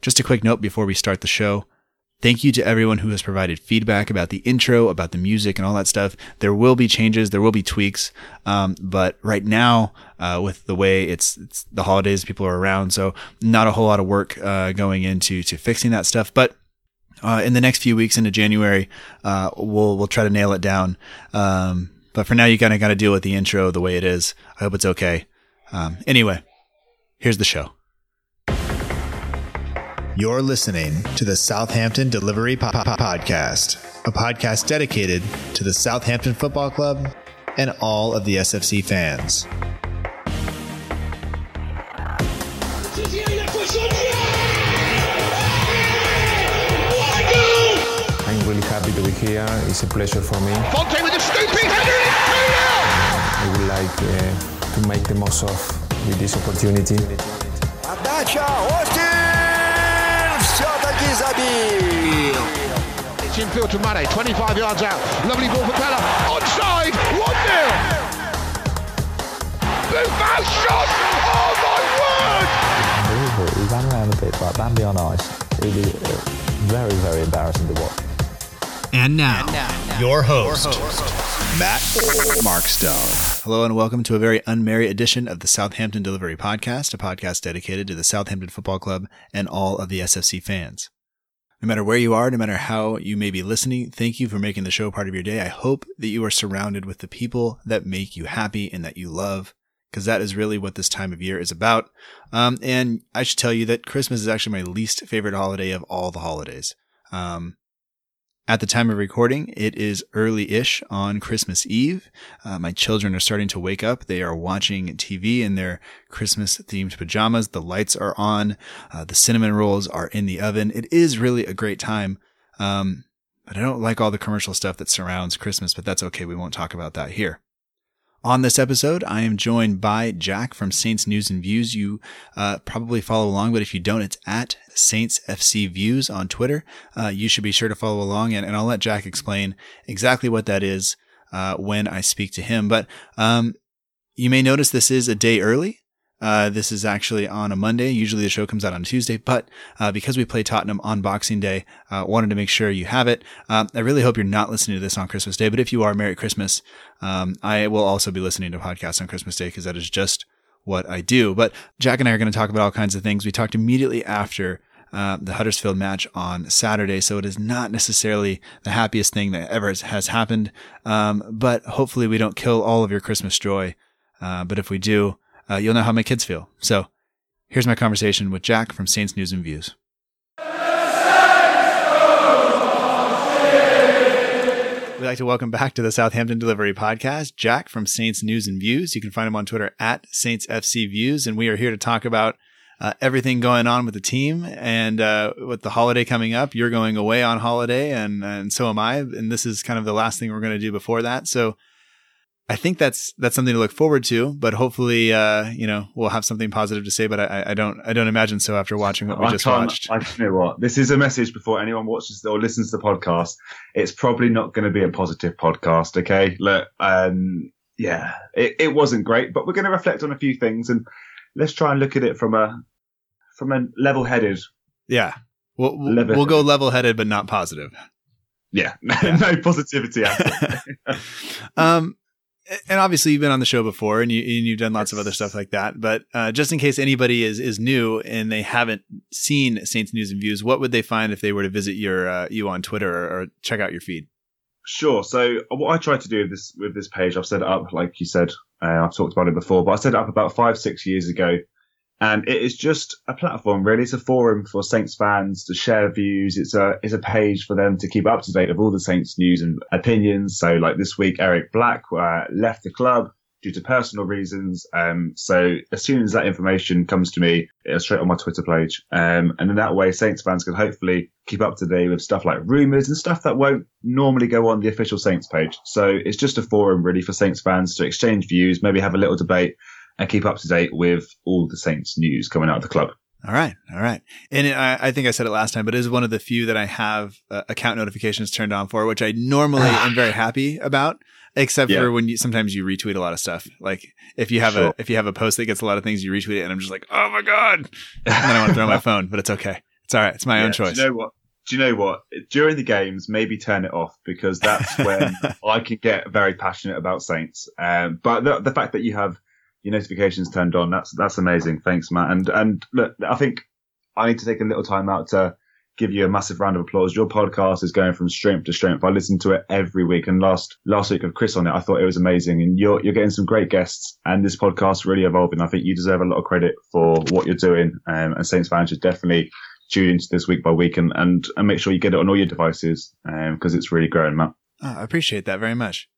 Just a quick note before we start the show. Thank you to everyone who has provided feedback about the intro, about the music, and all that stuff. There will be changes, there will be tweaks, um, but right now, uh, with the way it's, it's, the holidays, people are around, so not a whole lot of work uh, going into to fixing that stuff. But uh, in the next few weeks into January, uh, we'll we'll try to nail it down. Um, but for now, you kind of got to deal with the intro the way it is. I hope it's okay. Um, anyway, here's the show. You're listening to the Southampton Delivery po- po- Podcast, a podcast dedicated to the Southampton Football Club and all of the SFC fans. I'm really happy to be here. It's a pleasure for me. Fonte with a scooping header and it's 2 I would like uh, to make the most of with this opportunity is Abil. It's infield to Mane, 25 yards out. Lovely ball for Pellè. Onside, 1 0. Boufal shot! Oh my word! He ran around a bit, like Bambi on ice. It was uh, very, very embarrassing to watch. And now, and now, your, host, your, host, Matt Markstone. Hello, and welcome to a very unmarry edition of the Southampton Delivery Podcast, a podcast dedicated to the Southampton Football Club and all of the SFC fans. No matter where you are, no matter how you may be listening, thank you for making the show part of your day. I hope that you are surrounded with the people that make you happy and that you love, because that is really what this time of year is about. Um, and I should tell you that Christmas is actually my least favorite holiday of all the holidays. Um, at the time of recording, it is early ish on Christmas Eve. Uh, my children are starting to wake up. They are watching TV in their Christmas themed pajamas. The lights are on. Uh, the cinnamon rolls are in the oven. It is really a great time. Um, but I don't like all the commercial stuff that surrounds Christmas, but that's okay. We won't talk about that here. On this episode, I am joined by Jack from Saints News and Views. You uh, probably follow along, but if you don't, it's at Saints FC Views on Twitter. Uh, you should be sure to follow along, and, and I'll let Jack explain exactly what that is uh, when I speak to him. But um, you may notice this is a day early. Uh, this is actually on a Monday. Usually the show comes out on Tuesday, but uh, because we play Tottenham on Boxing Day, uh, wanted to make sure you have it. Um, I really hope you're not listening to this on Christmas Day, but if you are, Merry Christmas. Um, I will also be listening to podcasts on Christmas Day because that is just what I do. But Jack and I are going to talk about all kinds of things. We talked immediately after uh, the Huddersfield match on Saturday, so it is not necessarily the happiest thing that ever has, happened. Um, but hopefully we don't kill all of your Christmas joy. Uh, but if we do, uh, you'll know how my kids feel. So here's my conversation with Jack from Saints News and Views. We'd like to welcome back to the Southampton Delivery Podcast, Jack from Saints News and Views. You can find him on Twitter at Saints FC Views, and we are here to talk about uh, everything going on with the team and uh, with the holiday coming up. You're going away on holiday, and and so am I. And this is kind of the last thing we're going to do before that. So I think that's that's something to look forward to. But hopefully, uh, you know, we'll have something positive to say. But I, I don't I don't imagine so after watching what we I just watched. I, you know what? This is a message before anyone watches or listens to the podcast. It's probably not going to be a positive podcast. Okay, look, um, yeah, it, it wasn't great, but we're going to reflect on a few things and let's try and look at it from a from a level-headed. yeah, we'll we'll, we'll go level headed, but not positive. Yeah, no positivity. um, and obviously you've been on the show before, and you and you've done lots of other stuff like that. But uh, just in case anybody is is new and they haven't seen Saints News and Views, what would they find if they were to visit your uh, you on Twitter or, or check out your feed? Sure. So uh, what I try to do with this with this page, I've set it up like you said. Uh, I've talked about it before, but I set it up about five six years ago, and it is just a platform. Really, it's a forum for Saints fans to share views. It's a it's a page for them to keep up to date of all the Saints news and opinions. So like this week, Eric Black uh, left the club due to personal reasons. Um, so as soon as that information comes to me, it's straight on my Twitter page. Um, and in that way, Saints fans can hopefully keep up to date with stuff like rumours and stuff that won't normally go on the official Saints page. So it's just a forum really for Saints fans to exchange views, maybe have a little debate and keep up to date with all the Saints news coming out of the club. All right, all right. And it, I, I think I said it last time, but it is one of the few that I have uh, account notifications turned on for, which I normally am very happy about. Except Yeah. for when you sometimes you retweet a lot of stuff. Like if you have Sure. a if you have a post that gets a lot of things, you retweet it, and I'm just like, oh my god, and then I want to throw my phone, but it's okay. It's all right. It's my Yeah, own choice. Do you know what? Do you know what? During the games, maybe turn it off because that's when I can get very passionate about Saints. Um, but the, the fact that you have your notifications turned on, that's that's amazing. Thanks, Matt. And and look, I think I need to take a little time out to give you a massive round of applause. Your podcast is going from strength to strength. I listen to it every week, and last last week of Chris on it, I thought it was amazing. And you're you're getting some great guests, and this podcast really evolving. I think you deserve a lot of credit for what you're doing, um, and Saints fans should definitely tune into this week by week and, and, and make sure you get it on all your devices because um, it's really growing, Matt. Oh, I appreciate that very much.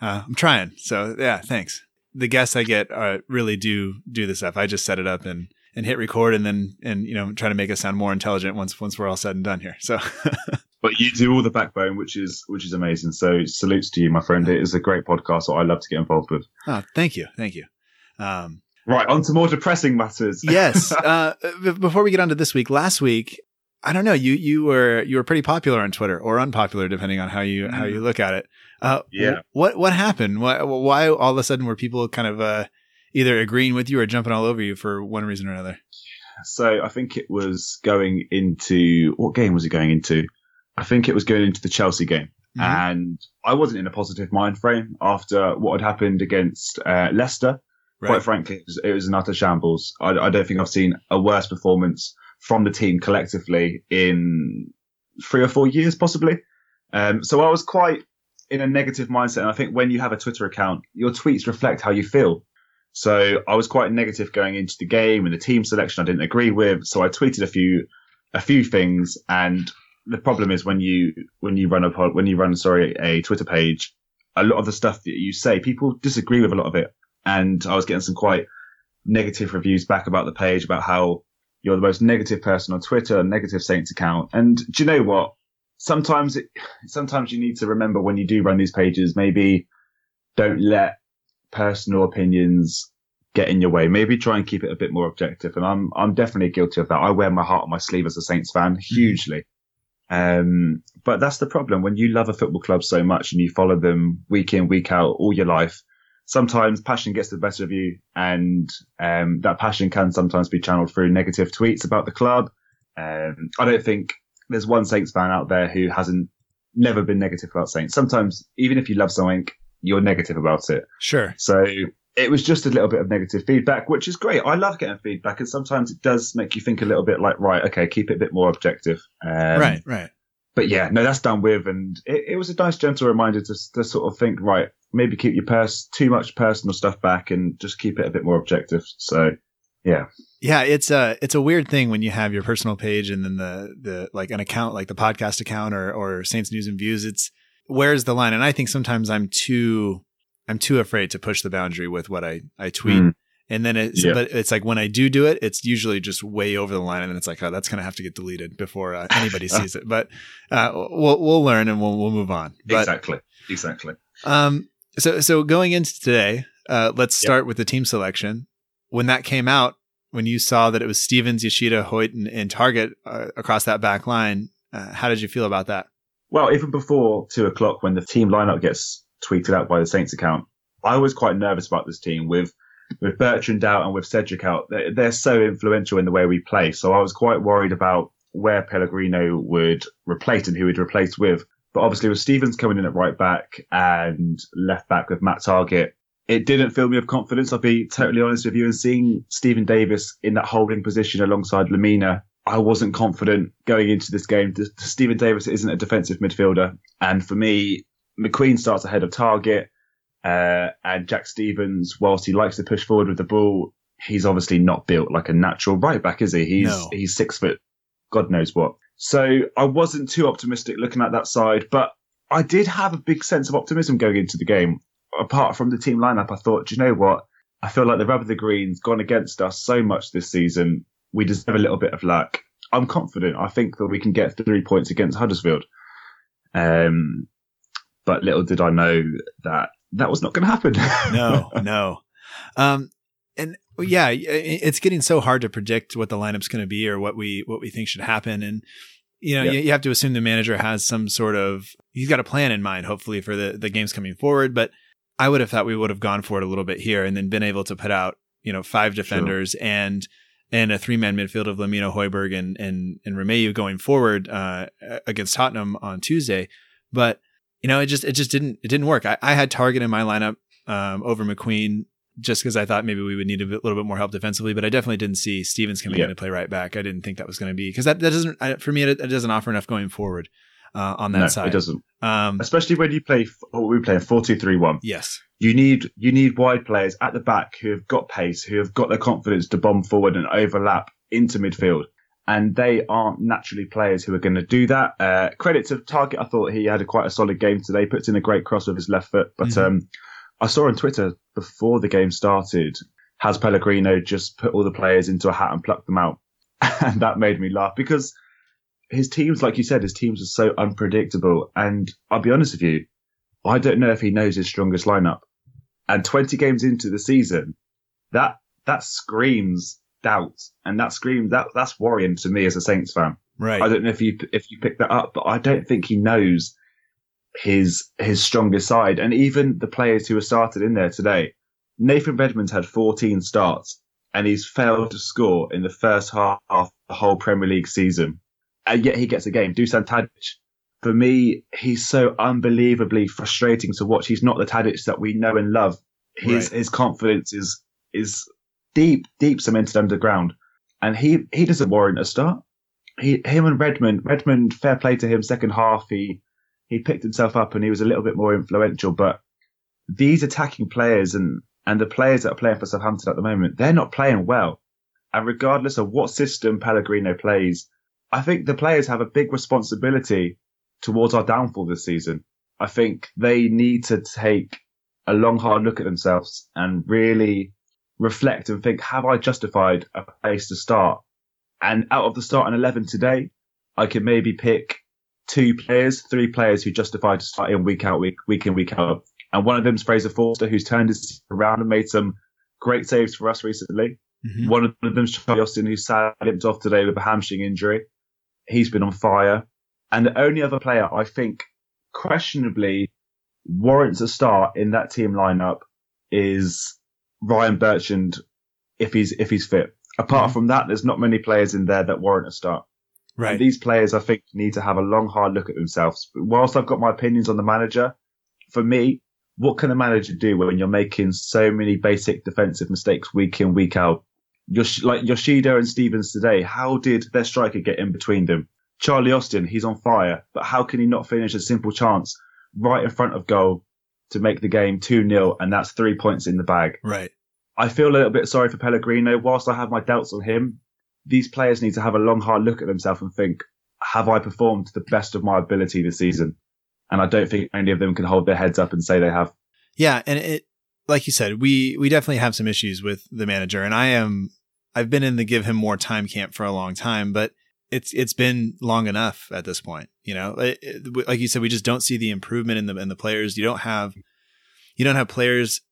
Uh, I'm trying. So yeah, thanks. The guests I get uh, really do do the stuff. I just set it up and and hit record and then and you know try to make us sound more intelligent once once we're all said and done here. So But you do all the backbone, which is which is amazing. So salutes to you, my friend. It is a great podcast that I love to get involved with. Oh, thank you. Thank you. Um, Right, on to more depressing matters. yes. Uh, b- before we get on to this week, last week, I don't know, you you were you were pretty popular on Twitter or unpopular depending on how you how you look at it. Uh, Yeah. What what happened? Why, why all of a sudden were people kind of uh, either agreeing with you or jumping all over you for one reason or another? So I think it was going into what game was it going into? I think it was going into the Chelsea game. Mhm. And I wasn't in a positive mind frame after what had happened against uh, Leicester. Quite frankly, it was, it was an utter shambles. I, I don't think I've seen a worse performance from the team collectively in three or four years, possibly. Um, so I was quite in a negative mindset. And I think when you have a Twitter account, your tweets reflect how you feel. So I was quite negative going into the game and the team selection I didn't agree with. So I tweeted a few, a few things. And the problem is when you, when you run a, when you run, sorry, a Twitter page, a lot of the stuff that you say, people disagree with a lot of it. And I was getting some quite negative reviews back about the page about how you're the most negative person on Twitter, a negative Saints account. And do you know what? Sometimes it, sometimes you need to remember when you do run these pages, maybe don't let personal opinions get in your way. Maybe try and keep it a bit more objective. And I'm, I'm definitely guilty of that. I wear my heart on my sleeve as a Saints fan hugely. Um, but that's the problem when you love a football club so much and you follow them week in, week out all your life. Sometimes passion gets the better of you and, um, that passion can sometimes be channeled through negative tweets about the club. Um, I don't think there's one Saints fan out there who hasn't never been negative about Saints. Sometimes even if you love something, you're negative about it. Sure. So it was just a little bit of negative feedback, which is great. I love getting feedback, and sometimes it does make you think a little bit like, right, okay, keep it a bit more objective. Um, right. Right. But yeah, no, that's done with, and it, it was a nice, gentle reminder to, to sort of think, right, maybe keep your pers- too much personal stuff back and just keep it a bit more objective. So yeah, Yeah, it's a it's a weird thing when you have your personal page and then the the like an account like the podcast account or or Saints News and Views. It's where's the line? And I think sometimes I'm too I'm too afraid to push the boundary with what I I tweet. Mm. And then it's Yeah. but it's like when I do do it, it's usually just way over the line, and then it's like, oh, that's gonna have to get deleted before uh, anybody sees it. But uh, we'll we'll learn and we'll we'll move on. But exactly, exactly. um, so so going into today, uh, let's Yep. start with the team selection. When that came out, when you saw that it was Stevens, Yoshida, Hoedt, and, and Targett uh, across that back line, uh, how did you feel about that? Well, even before two o'clock, when the team lineup gets tweeted out by the Saints account, I was quite nervous about this team with with Bertrand out and with Cedric out. They're, they're so influential in the way we play. So I was quite worried about where Pellegrino would replace and who he'd replace with. But obviously with Stevens coming in at right back and left back with Matt Targett, it didn't fill me with confidence. I'll be totally honest with you. And seeing Steven Davis in that holding position alongside Lemina, I wasn't confident going into this game. Steven Davis isn't a defensive midfielder. And for me, McQueen starts ahead of Targett. Uh, and Jack Stevens, whilst he likes to push forward with the ball, he's obviously not built like a natural right back, is he? He's, No. he's six foot, God knows what. So I wasn't too optimistic looking at that side, but I did have a big sense of optimism going into the game. Apart from the team lineup, I thought, do you know what? I feel like the rub of the green's gone against us so much this season. We deserve a little bit of luck. I'm confident. I think that we can get three points against Huddersfield. Um, but little did I know that that was not going to happen. No, no. Um, and yeah, it's getting so hard to predict what the lineup's going to be or what we what we think should happen. And you know, Yeah. you, you have to assume the manager has some sort of he's got a plan in mind, hopefully for the the games coming forward. But I would have thought we would have gone for it a little bit here and then been able to put out you know five defenders and and a three man midfield of Lemina Højbjerg and and and Romeu going forward uh, against Tottenham on Tuesday. But you know, it just it just didn't it didn't work. I, I had Targett in my lineup um, over McQueen just because I thought maybe we would need a bit, little bit more help defensively, but I definitely didn't see Stevens coming yeah. in to play right back. I didn't think that was going to be because that, that doesn't for me it, it, doesn't offer enough going forward uh, on that no, side. It doesn't, um, especially when you play. What we play a four-two-three-one. Yes, you need you need wide players at the back who have got pace, who have got the confidence to bomb forward and overlap into midfield. And they aren't naturally players who are going to do that. Uh, credit to Targett. I thought he had a quite a solid game today. Puts in a great cross with his left foot. But mm-hmm. um, I saw on Twitter before the game started, has Pellegrino just put all the players into a hat and plucked them out? and that made me laugh because his teams, like you said, his teams are so unpredictable. And I'll be honest with you, I don't know if he knows his strongest lineup. And 20 games into the season, that that screams doubt, and that screams that that's worrying to me as a Saints fan. Right. I don't know if you if you pick that up, but I don't think he knows his his strongest side. And even the players who were started in there today, Nathan Redmond's had 14 starts, and he's failed to score in the first half of the whole Premier League season, and yet he gets a game. Dusan Tadic, for me, he's so unbelievably frustrating to watch. He's not the Tadic that we know and love. His right. his confidence is is deep, deep cemented underground. And he, he doesn't warrant a start. He, him and Redmond, Redmond, fair play to him. Second half, he, he picked himself up and he was a little bit more influential. But these attacking players and, and the players that are playing for Southampton at the moment, they're not playing well. And regardless of what system Pellegrino plays, I think the players have a big responsibility towards our downfall this season. I think they need to take a long, hard look at themselves and really reflect and think, have I justified a place to start? And out of the starting 11 today, I can maybe pick two players, three players who justify to start in week out, week, week in, week out. And one of them is Fraser Forster, who's turned his around and made some great saves for us recently. Mm-hmm. One of them is Charlie Austin, who sadly limped off today with a hamstring injury. He's been on fire. And the only other player I think questionably warrants a start in that team lineup is Ryan Bertrand if he's if he's fit. Apart mm-hmm. from that, there's not many players in there that warrant a start. Right. And these players, I think, need to have a long, hard look at themselves. But whilst I've got my opinions on the manager, for me, what can a manager do when you're making so many basic defensive mistakes week in, week out? Yosh- like Yoshida and Stevens today, how did their striker get in between them? Charlie Austin, he's on fire, but how can he not finish a simple chance right in front of goal to make the game 2 0, and that's three points in the bag. Right. I feel a little bit sorry for Pellegrino. Whilst I have my doubts on him, these players need to have a long, hard look at themselves and think, have I performed to the best of my ability this season? And I don't think any of them can hold their heads up and say they have. Yeah. And it, like you said, we, we definitely have some issues with the manager. And I am, I've been in the give him more time camp for a long time, but it's it's been long enough at this point. You know, like you said, we just don't see the improvement in the in the players. You don't have you don't have players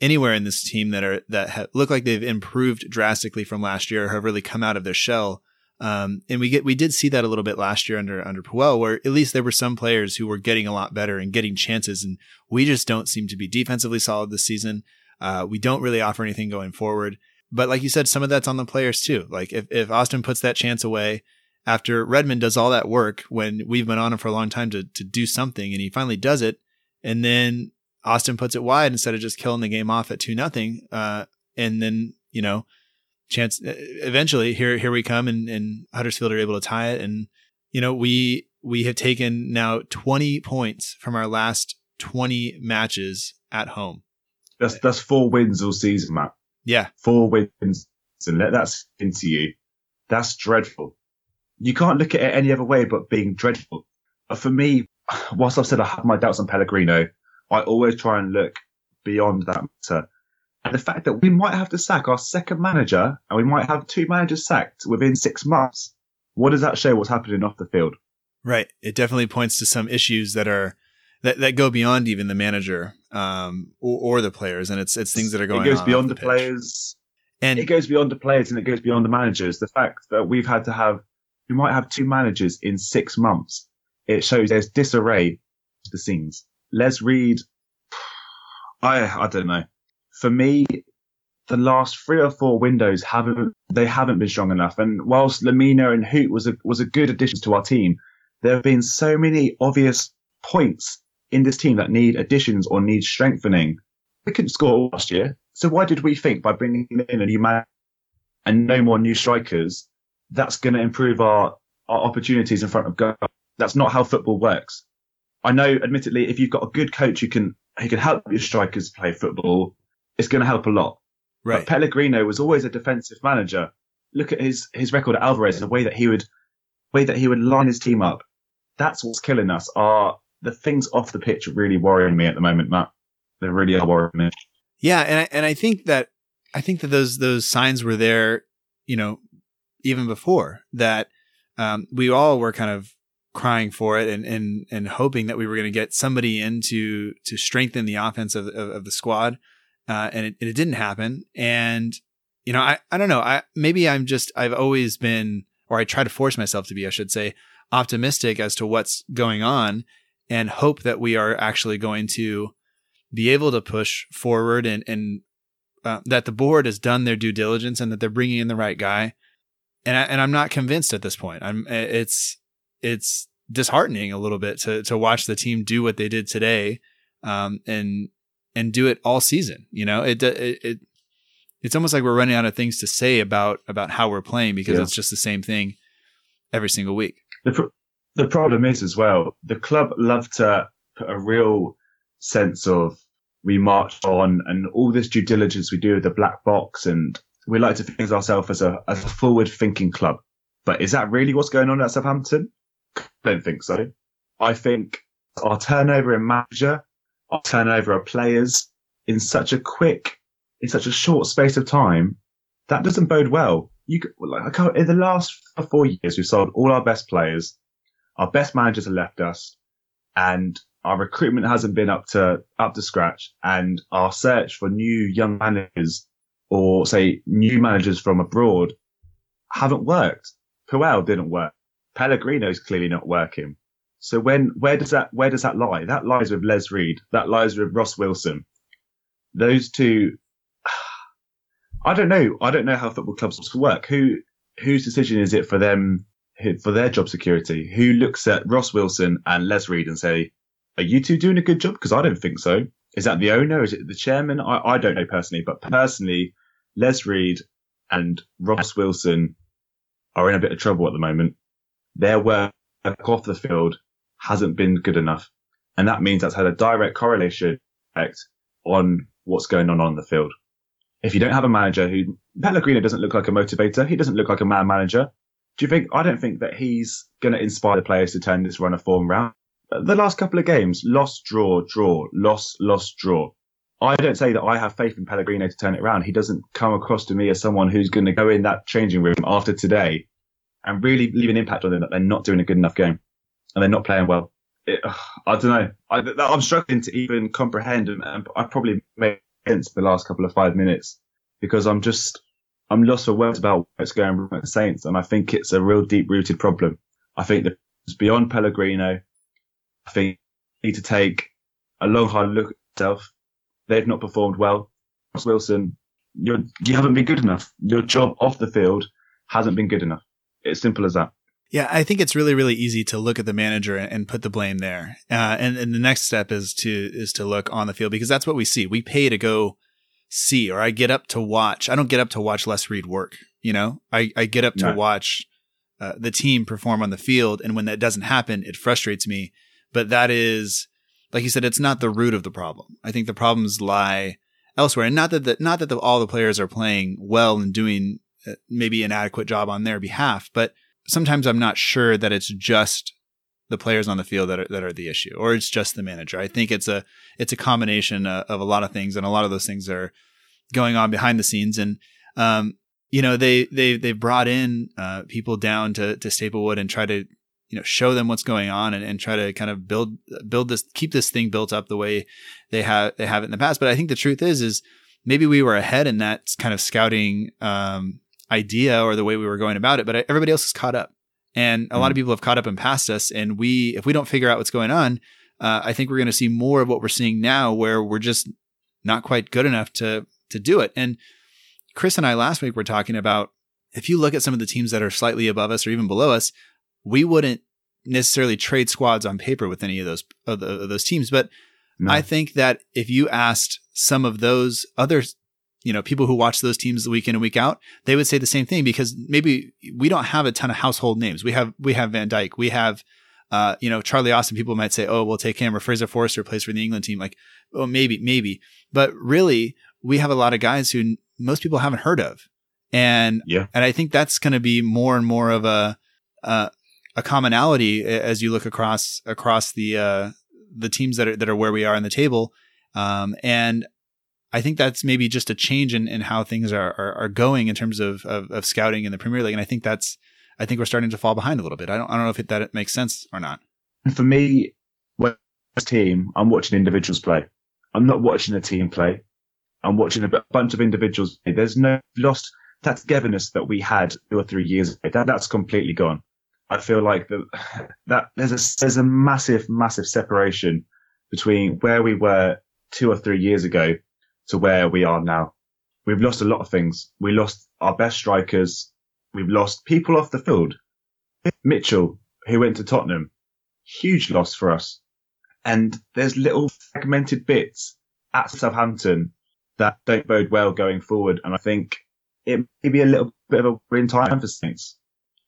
anywhere in this team that are that ha- look like they've improved drastically from last year, or have really come out of their shell. Um, and we get we did see that a little bit last year under under Puel, where at least there were some players who were getting a lot better and getting chances, and we just don't seem to be defensively solid this season. Uh, we don't really offer anything going forward. But like you said, some of that's on the players too. Like if, if Austin puts that chance away, after Redmond does all that work when we've been on him for a long time to, to do something and he finally does it. And then Austin puts it wide instead of just killing the game off at two nothing. Uh, and then, you know, chance eventually here, here we come and, and Huddersfield are able to tie it. And, you know, we, we have taken now 20 points from our last 20 matches at home. That's, that's four wins all season, Matt. Yeah. Four wins. And let that into you. That's dreadful you can't look at it any other way but being dreadful. But for me, whilst I've said I have my doubts on Pellegrino, I always try and look beyond that matter. And the fact that we might have to sack our second manager and we might have two managers sacked within six months, what does that show what's happening off the field? Right. It definitely points to some issues that are that, that go beyond even the manager um, or, or the players, and it's it's things that are going. On. It goes beyond the, the players, and it goes beyond the players, and it goes beyond the managers. The fact that we've had to have we might have two managers in six months. It shows there's disarray to the scenes. Les Reed, I I don't know. For me, the last three or four windows haven't they haven't been strong enough. And whilst Lemina and Hoedt was a was a good addition to our team, there have been so many obvious points in this team that need additions or need strengthening. We couldn't score last year, so why did we think by bringing in a new man and no more new strikers, that's going to improve our our opportunities in front of goal? That's not how football works. I know, admittedly, if you've got a good coach who can who can help your strikers play football, it's going to help a lot. Right. But Pellegrino was always a defensive manager. Look at his his record at Alavés, the way that he would way that he would line his team up. That's what's killing us. Are the things off the pitch really worrying me at the moment, Matt? They really are worrying me. Yeah, and I, and I think that I think that those those signs were there, you know, even before that. Um, we all were kind of crying for it and and and hoping that we were going to get somebody in to to strengthen the offense of of, of the squad, uh, and it, it didn't happen. And you know, I I don't know. I maybe I'm just I've always been, or I try to force myself to be, I should say, optimistic as to what's going on, and hope that we are actually going to be able to push forward and and uh, that the board has done their due diligence and that they're bringing in the right guy. And I, and I'm not convinced at this point. I'm it's it's disheartening a little bit to to watch the team do what they did today, um, and and do it all season. You know, it it, it it's almost like we're running out of things to say about about how we're playing because Yeah. it's just the same thing every single week. The pro- the problem is as well, the club love to put a real sense of we march on and all this due diligence we do with the black box and we like to think of ourselves as a as a forward thinking club. But is that really what's going on at Southampton? I don't think so. I think our turnover in manager, turnover of players in such a quick, in such a short space of time, that doesn't bode well. You like in the last four years, we've sold all our best players. Our best managers have left us, and our recruitment hasn't been up to up to scratch. And our search for new young managers, or say new managers from abroad, haven't worked. Puel didn't work. Pellegrino's clearly not working. So when where does that where does that lie? That lies with Les Reed. That lies with Ross Wilson. Those two. I don't know. I don't know how football clubs work. Who whose decision is it for them for their job security? Who looks at Ross Wilson and Les Reed and say, "Are you two doing a good job?" Because I don't think so. Is that the owner? Is it the chairman? I, I don't know personally, but personally, Les Reed and Ross Wilson are in a bit of trouble at the moment. Their work off the field hasn't been good enough. And that means that's had a direct correlation effect on what's going on on the field. If you don't have a manager who, Pellegrino doesn't look like a motivator. He doesn't look like a man manager. Do you think, I don't think that he's going to inspire the players to turn this run of form round. The last couple of games, lost, draw, draw, lost, lost, draw. I don't say that I have faith in Pellegrino to turn it around. He doesn't come across to me as someone who's going to go in that changing room after today and really leave an impact on them that they're not doing a good enough game and they're not playing well. It, I don't know. I, I'm struggling to even comprehend, and, and I probably made sense the last couple of five minutes because I'm just I'm lost for words about what's going wrong at the Saints, and I think it's a real deep rooted problem. I think it's beyond Pellegrino. I think you need to take a long hard look at yourself. They've not performed well. Wilson, you're, you haven't been good enough. Your job off the field hasn't been good enough. It's simple as that. Yeah, I think it's really, really easy to look at the manager and, put the blame there. Uh, and, and the next step is to is to look on the field because that's what we see. We pay to go see, or I get up to watch. I don't get up to watch Les Reed work. You know, I, I get up to No. watch uh, the team perform on the field, and when that doesn't happen, it frustrates me. But that is, like you said, it's not the root of the problem. I think the problems lie elsewhere, and not that the, not that the, all the players are playing well and doing uh, maybe an adequate job on their behalf, but sometimes I'm not sure that it's just the players on the field that are, that are the issue, or it's just the manager. I think it's a it's a combination uh, of a lot of things, and a lot of those things are going on behind the scenes. And um, you know, they they they brought in uh, people down to to Staplewood and try to you know show them what's going on and, and try to kind of build build this keep this thing built up the way they have they have it in the past. But I think the truth is is maybe we were ahead in that kind of scouting um, idea or the way we were going about it, but everybody else is caught up. And a lot of people have caught up and passed us. And we, if we don't figure out what's going on, uh, I think we're going to see more of what we're seeing now, where we're just not quite good enough to to do it. And Chris and I last week were talking about if you look at some of the teams that are slightly above us or even below us, we wouldn't necessarily trade squads on paper with any of those of, the, of those teams. But no. I think that if you asked some of those other, you know, people who watch those teams the week in and week out, they would say the same thing because maybe we don't have a ton of household names. We have we have Van Dijk, we have. Uh, you know, Charlie Austin, people might say, oh, we'll take him, or Fraser Forster plays for the England team. Like, oh, maybe, maybe. But really, we have a lot of guys who most people haven't heard of. And, yeah. and I think that's going to be more and more of a, uh, a commonality as you look across across the uh, the teams that are that are where we are in the table. Um, and I think that's maybe just a change in, in how things are, are, are going in terms of, of, of scouting in the Premier League. And I think that's I think we're starting to fall behind a little bit. I don't I don't know if it, that makes sense or not. For me, when team, I'm watching individuals play. I'm not watching a team play. I'm watching a bunch of individuals. There's no lost that togetherness that we had two or three years ago. That, that's completely gone. I feel like that that there's a there's a massive massive separation between where we were two or three years ago to where we are now. We've lost a lot of things. We lost our best strikers. We've lost people off the field. Mitchell, who went to Tottenham, huge loss for us. And there's little fragmented bits at Southampton that don't bode well going forward. And I think it may be a little bit of a in time for Saints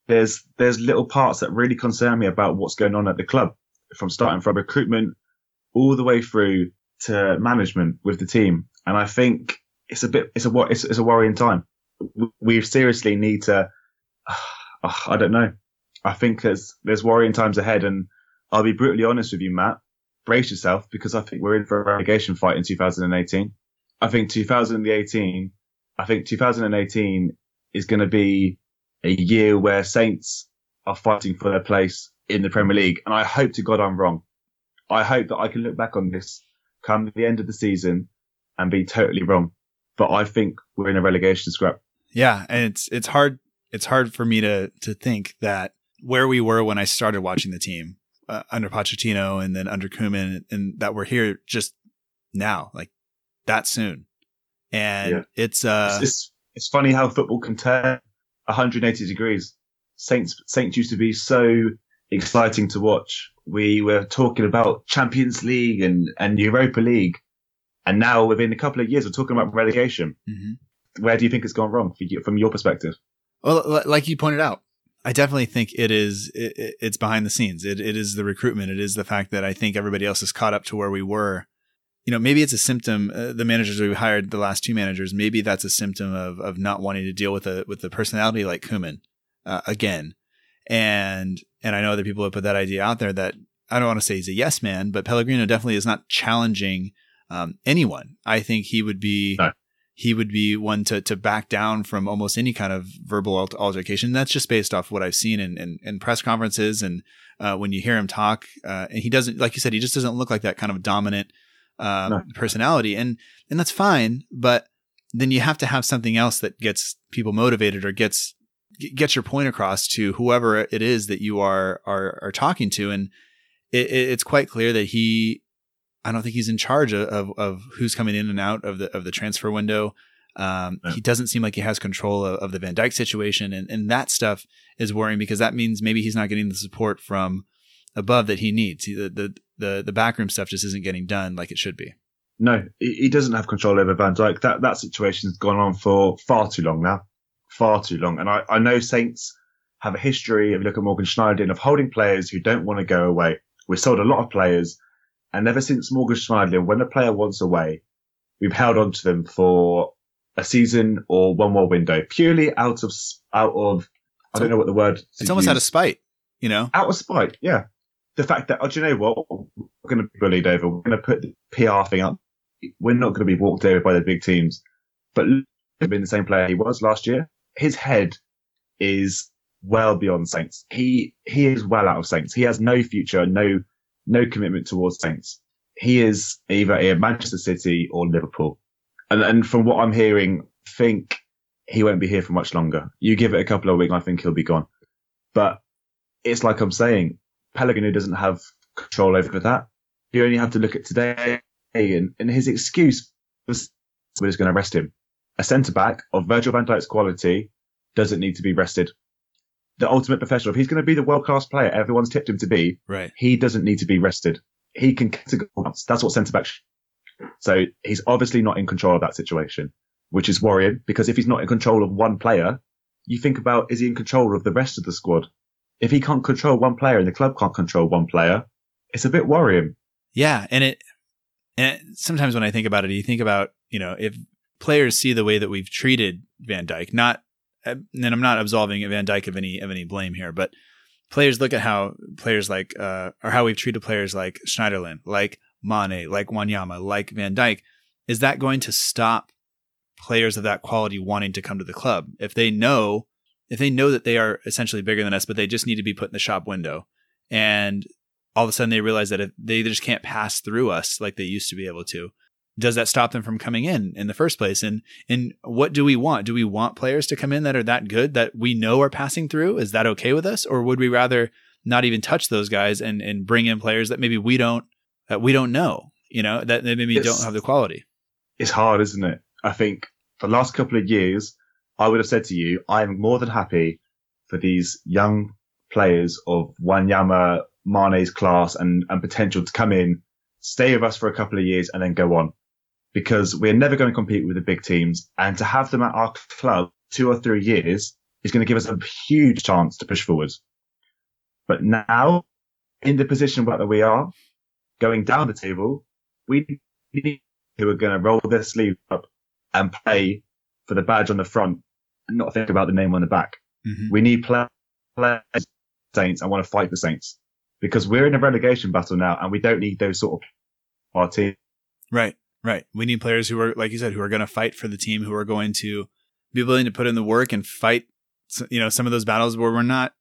there's there's little parts that really concern me about what's going on at the club, from starting from recruitment all the way through to management with the team. And I think it's a bit it's a it's, it's a worrying time. We seriously need to. Uh, I don't know. I think there's there's worrying times ahead, and I'll be brutally honest with you, Matt. Brace yourself because I think we're in for a relegation fight in 2018. I think 2018. I think 2018 is going to be a year where Saints are fighting for their place in the Premier League. And I hope to God I'm wrong. I hope that I can look back on this come the end of the season and be totally wrong. But I think we're in a relegation scrap. Yeah, and it's it's hard it's hard for me to to think that where we were when I started watching the team uh, under Pochettino and then under Koeman and that we're here just now, like that soon. And yeah. it's uh it's, it's, it's funny how football can turn 180 degrees. Saints Saints used to be so exciting to watch. We were talking about Champions League and, and Europa League, and now within a couple of years we're talking about relegation. Mm-hmm. Where do you think it's gone wrong you, from your perspective? Well, like you pointed out, I definitely think it is. It, it's behind the scenes. It, it is the recruitment. It is the fact that I think everybody else is caught up to where we were you know, maybe it's a symptom. Uh, the managers we hired, the last two managers, maybe that's a symptom of of not wanting to deal with a with a personality like Koeman uh, again. And and I know other people have put that idea out there that I don't want to say he's a yes man, but Pellegrino definitely is not challenging um, anyone. I think he would be no. he would be one to to back down from almost any kind of verbal altercation. That's just based off what I've seen in in, in press conferences and uh, when you hear him talk. Uh, and he doesn't, like you said, he just doesn't look like that kind of dominant uh, no. personality, and and that's fine. But then you have to have something else that gets people motivated or gets gets your point across to whoever it is that you are are are talking to, and it, it's quite clear that he. I don't think he's in charge of, of, who's coming in and out of the of the transfer window. Um, yeah. He doesn't seem like he has control of, of, the Van Dijk situation, and, and that stuff is worrying because that means maybe he's not getting the support from above that he needs. The the the, the backroom stuff just isn't getting done like it should be. No, he doesn't have control over Van Dijk. That that situation's gone on for far too long now, far too long. And I, I know Saints have a history. If you look at Morgan Schneiderlin of holding players who don't want to go away. We sold a lot of players, and ever since Morgan Schneiderlin, when a player wants away, we've held on to them for a season or one more window, purely out of out of I don't know what the word. It's almost use. out of spite, you know. Out of spite, yeah the fact that, oh, do you know what? We're going to be bullied over. We're going to put the PR thing up. We're not going to be walked over by the big teams. But been the same player he was last year. His head is well beyond Saints. He he is well out of Saints. He has no future, no no commitment towards Saints. He is either in Manchester City or Liverpool. And and from what I'm hearing, think he won't be here for much longer. You give it a couple of weeks, I think he'll be gone. But it's like I'm saying, Pellegrino doesn't have control over that. You only have to look at today and, and his excuse was we're just going to arrest him. A centre back of Virgil van Dijk's quality doesn't need to be rested. The ultimate professional, if he's going to be the world class player everyone's tipped him to be, Right. he doesn't need to be rested. He can kick a goal once. That's what centre back. So he's obviously not in control of that situation, which is worrying because if he's not in control of one player, you think about is he in control of the rest of the squad? If he can't control one player and the club can't control one player, it's a bit worrying. Yeah, and it and it, sometimes when I think about it, you think about you know if players see the way that we've treated Van Dijk, not and I'm not absolving Van Dijk of any of any blame here, but players look at how players like uh, or how we've treated players like Schneiderlin, like Mane, like Wanyama, like Van Dijk. Is that going to stop players of that quality wanting to come to the club if they know if they know that they are essentially bigger than us, but they just need to be put in the shop window and all of a sudden they realize that they just can't pass through us like they used to be able to does that stop them from coming in in the first place and and what do we want do we want players to come in that are that good that we know are passing through is that okay with us or would we rather not even touch those guys and and bring in players that maybe we don't that we don't know you know that they maybe Yes. don't have the quality It's hard, isn't it? I think for the last couple of years, I would have said to you, I am more than happy for these young players of Wanyama, Mane's class and, and potential to come in, stay with us for a couple of years and then go on. Because we're never going to compete with the big teams and to have them at our club two or three years is going to give us a huge chance to push forward. But now in the position that we are going down the table, we need who are going to roll their sleeve up and play for the badge on the front and not think about the name on the back. Mhm. We need play- players, Saints, and want to fight for Saints because we're in a relegation battle now and we don't need those sort of our team. Right, right. We need players who are, like you said, who are going to fight for the team, who are going to be willing to put in the work and fight. You know, some of those battles where we're not,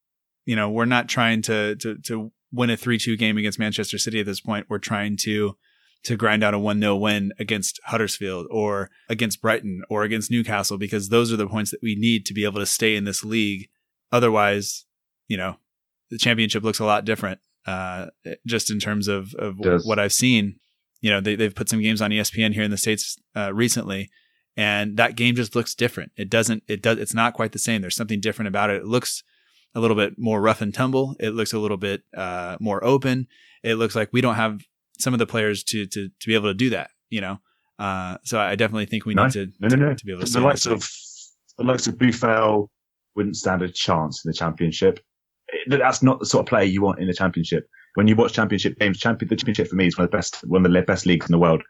you know, we're not trying to to to win a three two game against Manchester City at this point. We're trying to to grind out a one 0 win against Huddersfield or against Brighton or against Newcastle because those are the points that we need to be able to stay in this league. Otherwise, you know, the championship looks a lot different. Uh, just in terms of of Does. what I've seen you know they, they've put some games on espn here in the states uh, recently and that game just looks different. It doesn't it does it's not quite the same. There's something different about it. It looks a little bit more rough and tumble. It looks a little bit uh, more open. It looks like we don't have some of the players to to to be able to do that you know? Uh, so i definitely think we No, need to no, no, no. to be able to The likes of the likes of Boufal wouldn't stand a chance in the championship. That's not the sort of player you want in the championship. When you watch championship games, champion the championship for me is one of the best one of the best leagues in the world,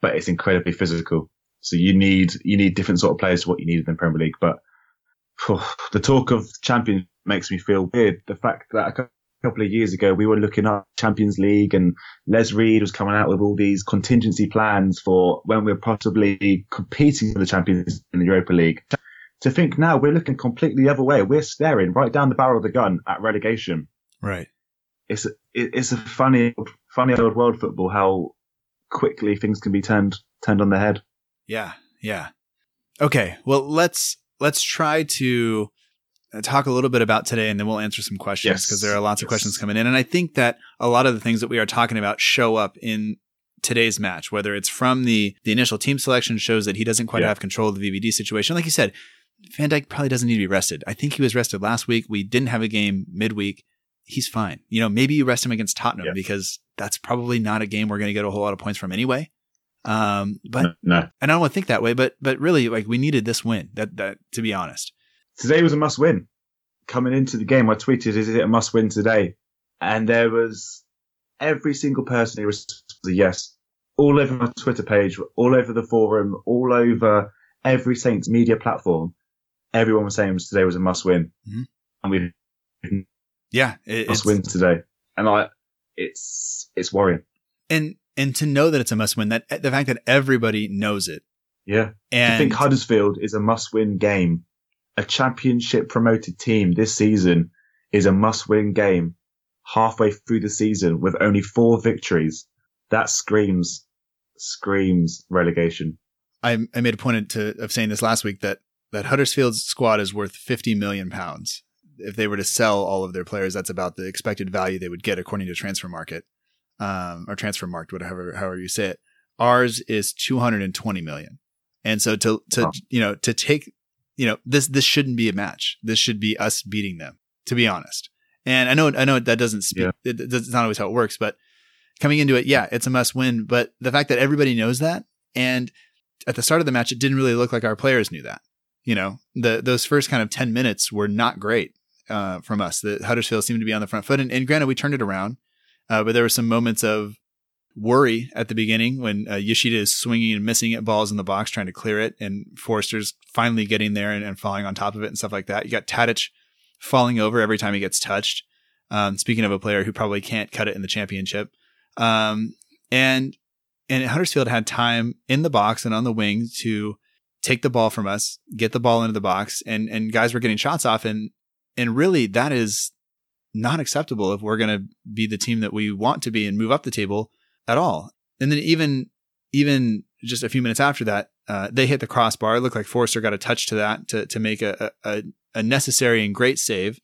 but it's incredibly physical. So you need you need different sort of players to what you need in the Premier League. But the talk of champion makes me feel weird. The fact that a couple of years ago we were looking up Champions League and Les Reed was coming out with all these contingency plans for when we're possibly competing for the Champions in the Europa League. To think now we're looking completely the other way. We're staring right down the barrel of the gun at relegation. right It's a, it's a funny, funny old world football how quickly things can be turned turned on their head. Yeah, yeah. Okay, well let's let's try to uh, talk a little bit about today, and then we'll answer some questions Yes, because there are lots of yes. questions coming in, and I think that a lot of the things that we are talking about show up in today's match. Whether it's from the the initial team selection shows that he doesn't quite Yeah. have control of the VVD situation, like you said. Van Dijk probably doesn't need to be rested. I think he was rested last week. We didn't have a game midweek. He's fine. You know, maybe you rest him against Tottenham Yeah. because that's probably not a game we're going to get a whole lot of points from anyway. Um, but no. and I don't want to think that way, but but really, like we needed this win. That that to be honest, today was a must win. Coming into the game, I tweeted, "Is it a must win today?" And there was every single person who responded a yes, all over my Twitter page, all over the forum, all over every Saints media platform. Everyone was saying today was a must win, Mhm. and we yeah, it, must it's, win today. And I, it's it's worrying. and and to know that it's a must win. That the fact that everybody knows it, Yeah, I and think Huddersfield is a must win game. A championship promoted team this season is a must win game halfway through the season with only four victories. That screams, screams relegation. I I made a point to of saying this last week that that Huddersfield's squad is worth fifty million pounds. If they were to sell all of their players, that's about the expected value they would get according to Transfermarkt, um, or Transfer Market, whatever however you say it. Ours is two hundred and twenty million, And so to, to, Oh. you know, to take, you know, this, this shouldn't be a match. This should be us beating them, to be honest. And I know, I know that doesn't speak, Yeah. it, it's not always how it works, but coming into it, yeah, it's a must win. But the fact that everybody knows that and at the start of the match, it didn't really look like our players knew that. You know, the those first kind of ten minutes were not great uh, from us. That Huddersfield seemed to be on the front foot, and, and granted, we turned it around, uh, but there were some moments of worry at the beginning when uh, Yoshida is swinging and missing at balls in the box, trying to clear it, and Forster's finally getting there and, and falling on top of it and stuff like that. You got Tadic falling over every time he gets touched. Um, speaking of a player who probably can't cut it in the championship, um, and and Huddersfield had time in the box and on the wing to take the ball from us, get the ball into the box, and and guys were getting shots off, and and really that is not acceptable if we're going to be the team that we want to be and move up the table at all. And then even even just a few minutes after that, uh, they hit the crossbar. It looked like Forster got a touch to that to to make a a, a necessary and great save.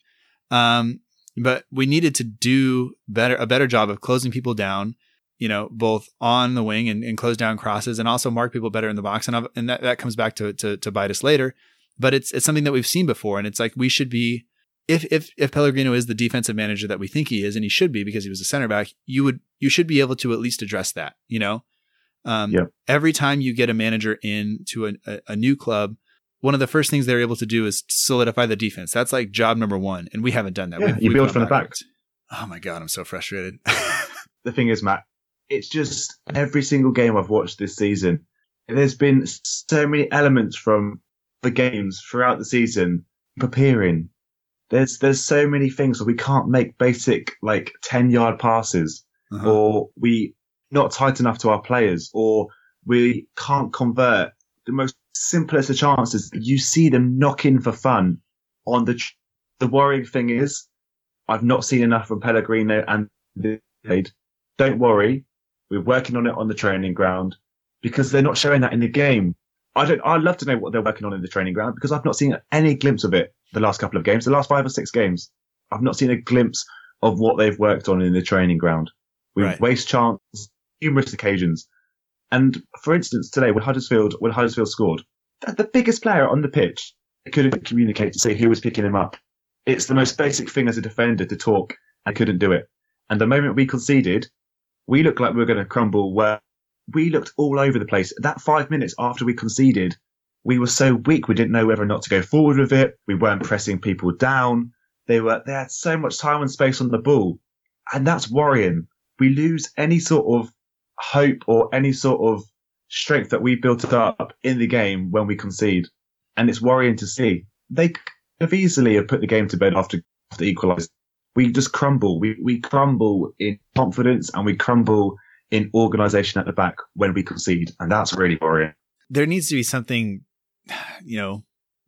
Um, but we needed to do better a better job of closing people down you know, both on the wing and, and close down crosses and also mark people better in the box. And, and that, that comes back to, to, to bite us later, but it's, it's something that we've seen before. And it's like, we should be, if, if, if Pellegrino is the defensive manager that we think he is, and he should be because he was a center back, you would, you should be able to at least address that, you know? Um, Yep. every time you get a manager into a, a, a new club, one of the first things they're able to do is solidify the defense. That's like job number one. And we haven't done that. Yeah, We've- you build from the back. Oh my God. I'm so frustrated. the thing is, Matt, it's just every single game I've watched this season, there's been so many elements from the games throughout the season preparing. There's there's so many things that we can't make basic like ten yard passes, Uh-huh. or we not tight enough to our players, or we can't convert the most simplest of chances. You see them knocking for fun on the. tr- The worrying thing is, I've not seen enough from Pellegrino and the Don't worry, we're working on it on the training ground because they're not showing that in the game. I don't. I'd love to know what they're working on in the training ground because I've not seen any glimpse of it the last couple of games, the last five or six games. I've not seen a glimpse of what they've worked on in the training ground. We Right. waste chance numerous occasions. And for instance, today when Huddersfield when Huddersfield scored, the, biggest player on the pitch couldn't communicate to say who was picking him up. It's the most basic thing as a defender to talk and couldn't do it. And the moment we conceded, we looked like we were going to crumble. Where we looked all over the place. That five minutes after we conceded, we were so weak we didn't know whether or not to go forward with it. We weren't pressing people down. They were they had so much time and space on the ball, and that's worrying. We lose any sort of hope or any sort of strength that we built up in the game when we concede, and it's worrying to see. They could have easily have put the game to bed after after equalised. We just crumble. We we crumble in confidence and we crumble in organisation at the back when we concede, and that's really worrying. there needs to be something, you know,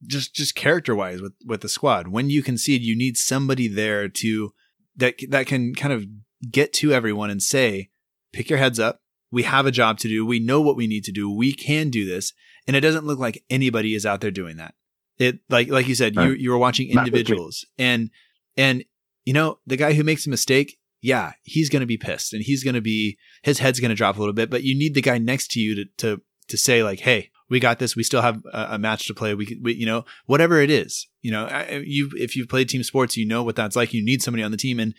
just just character wise with with the squad. When you concede, you need somebody there to that that can kind of get to everyone and say, "Pick your heads up. We have a job to do. We know what we need to do. We can do this." And it doesn't look like anybody is out there doing that. It like like you said, you you were watching individuals, and and you know the guy who makes a mistake. Yeah, he's going to be pissed and he's going to be, his head's going to drop a little bit, but you need the guy next to you to, to, to say like, Hey, we got this. We still have a, a match to play. We we, you know, whatever it is, you know, you, if you've played team sports, you know what that's like. You need somebody on the team. And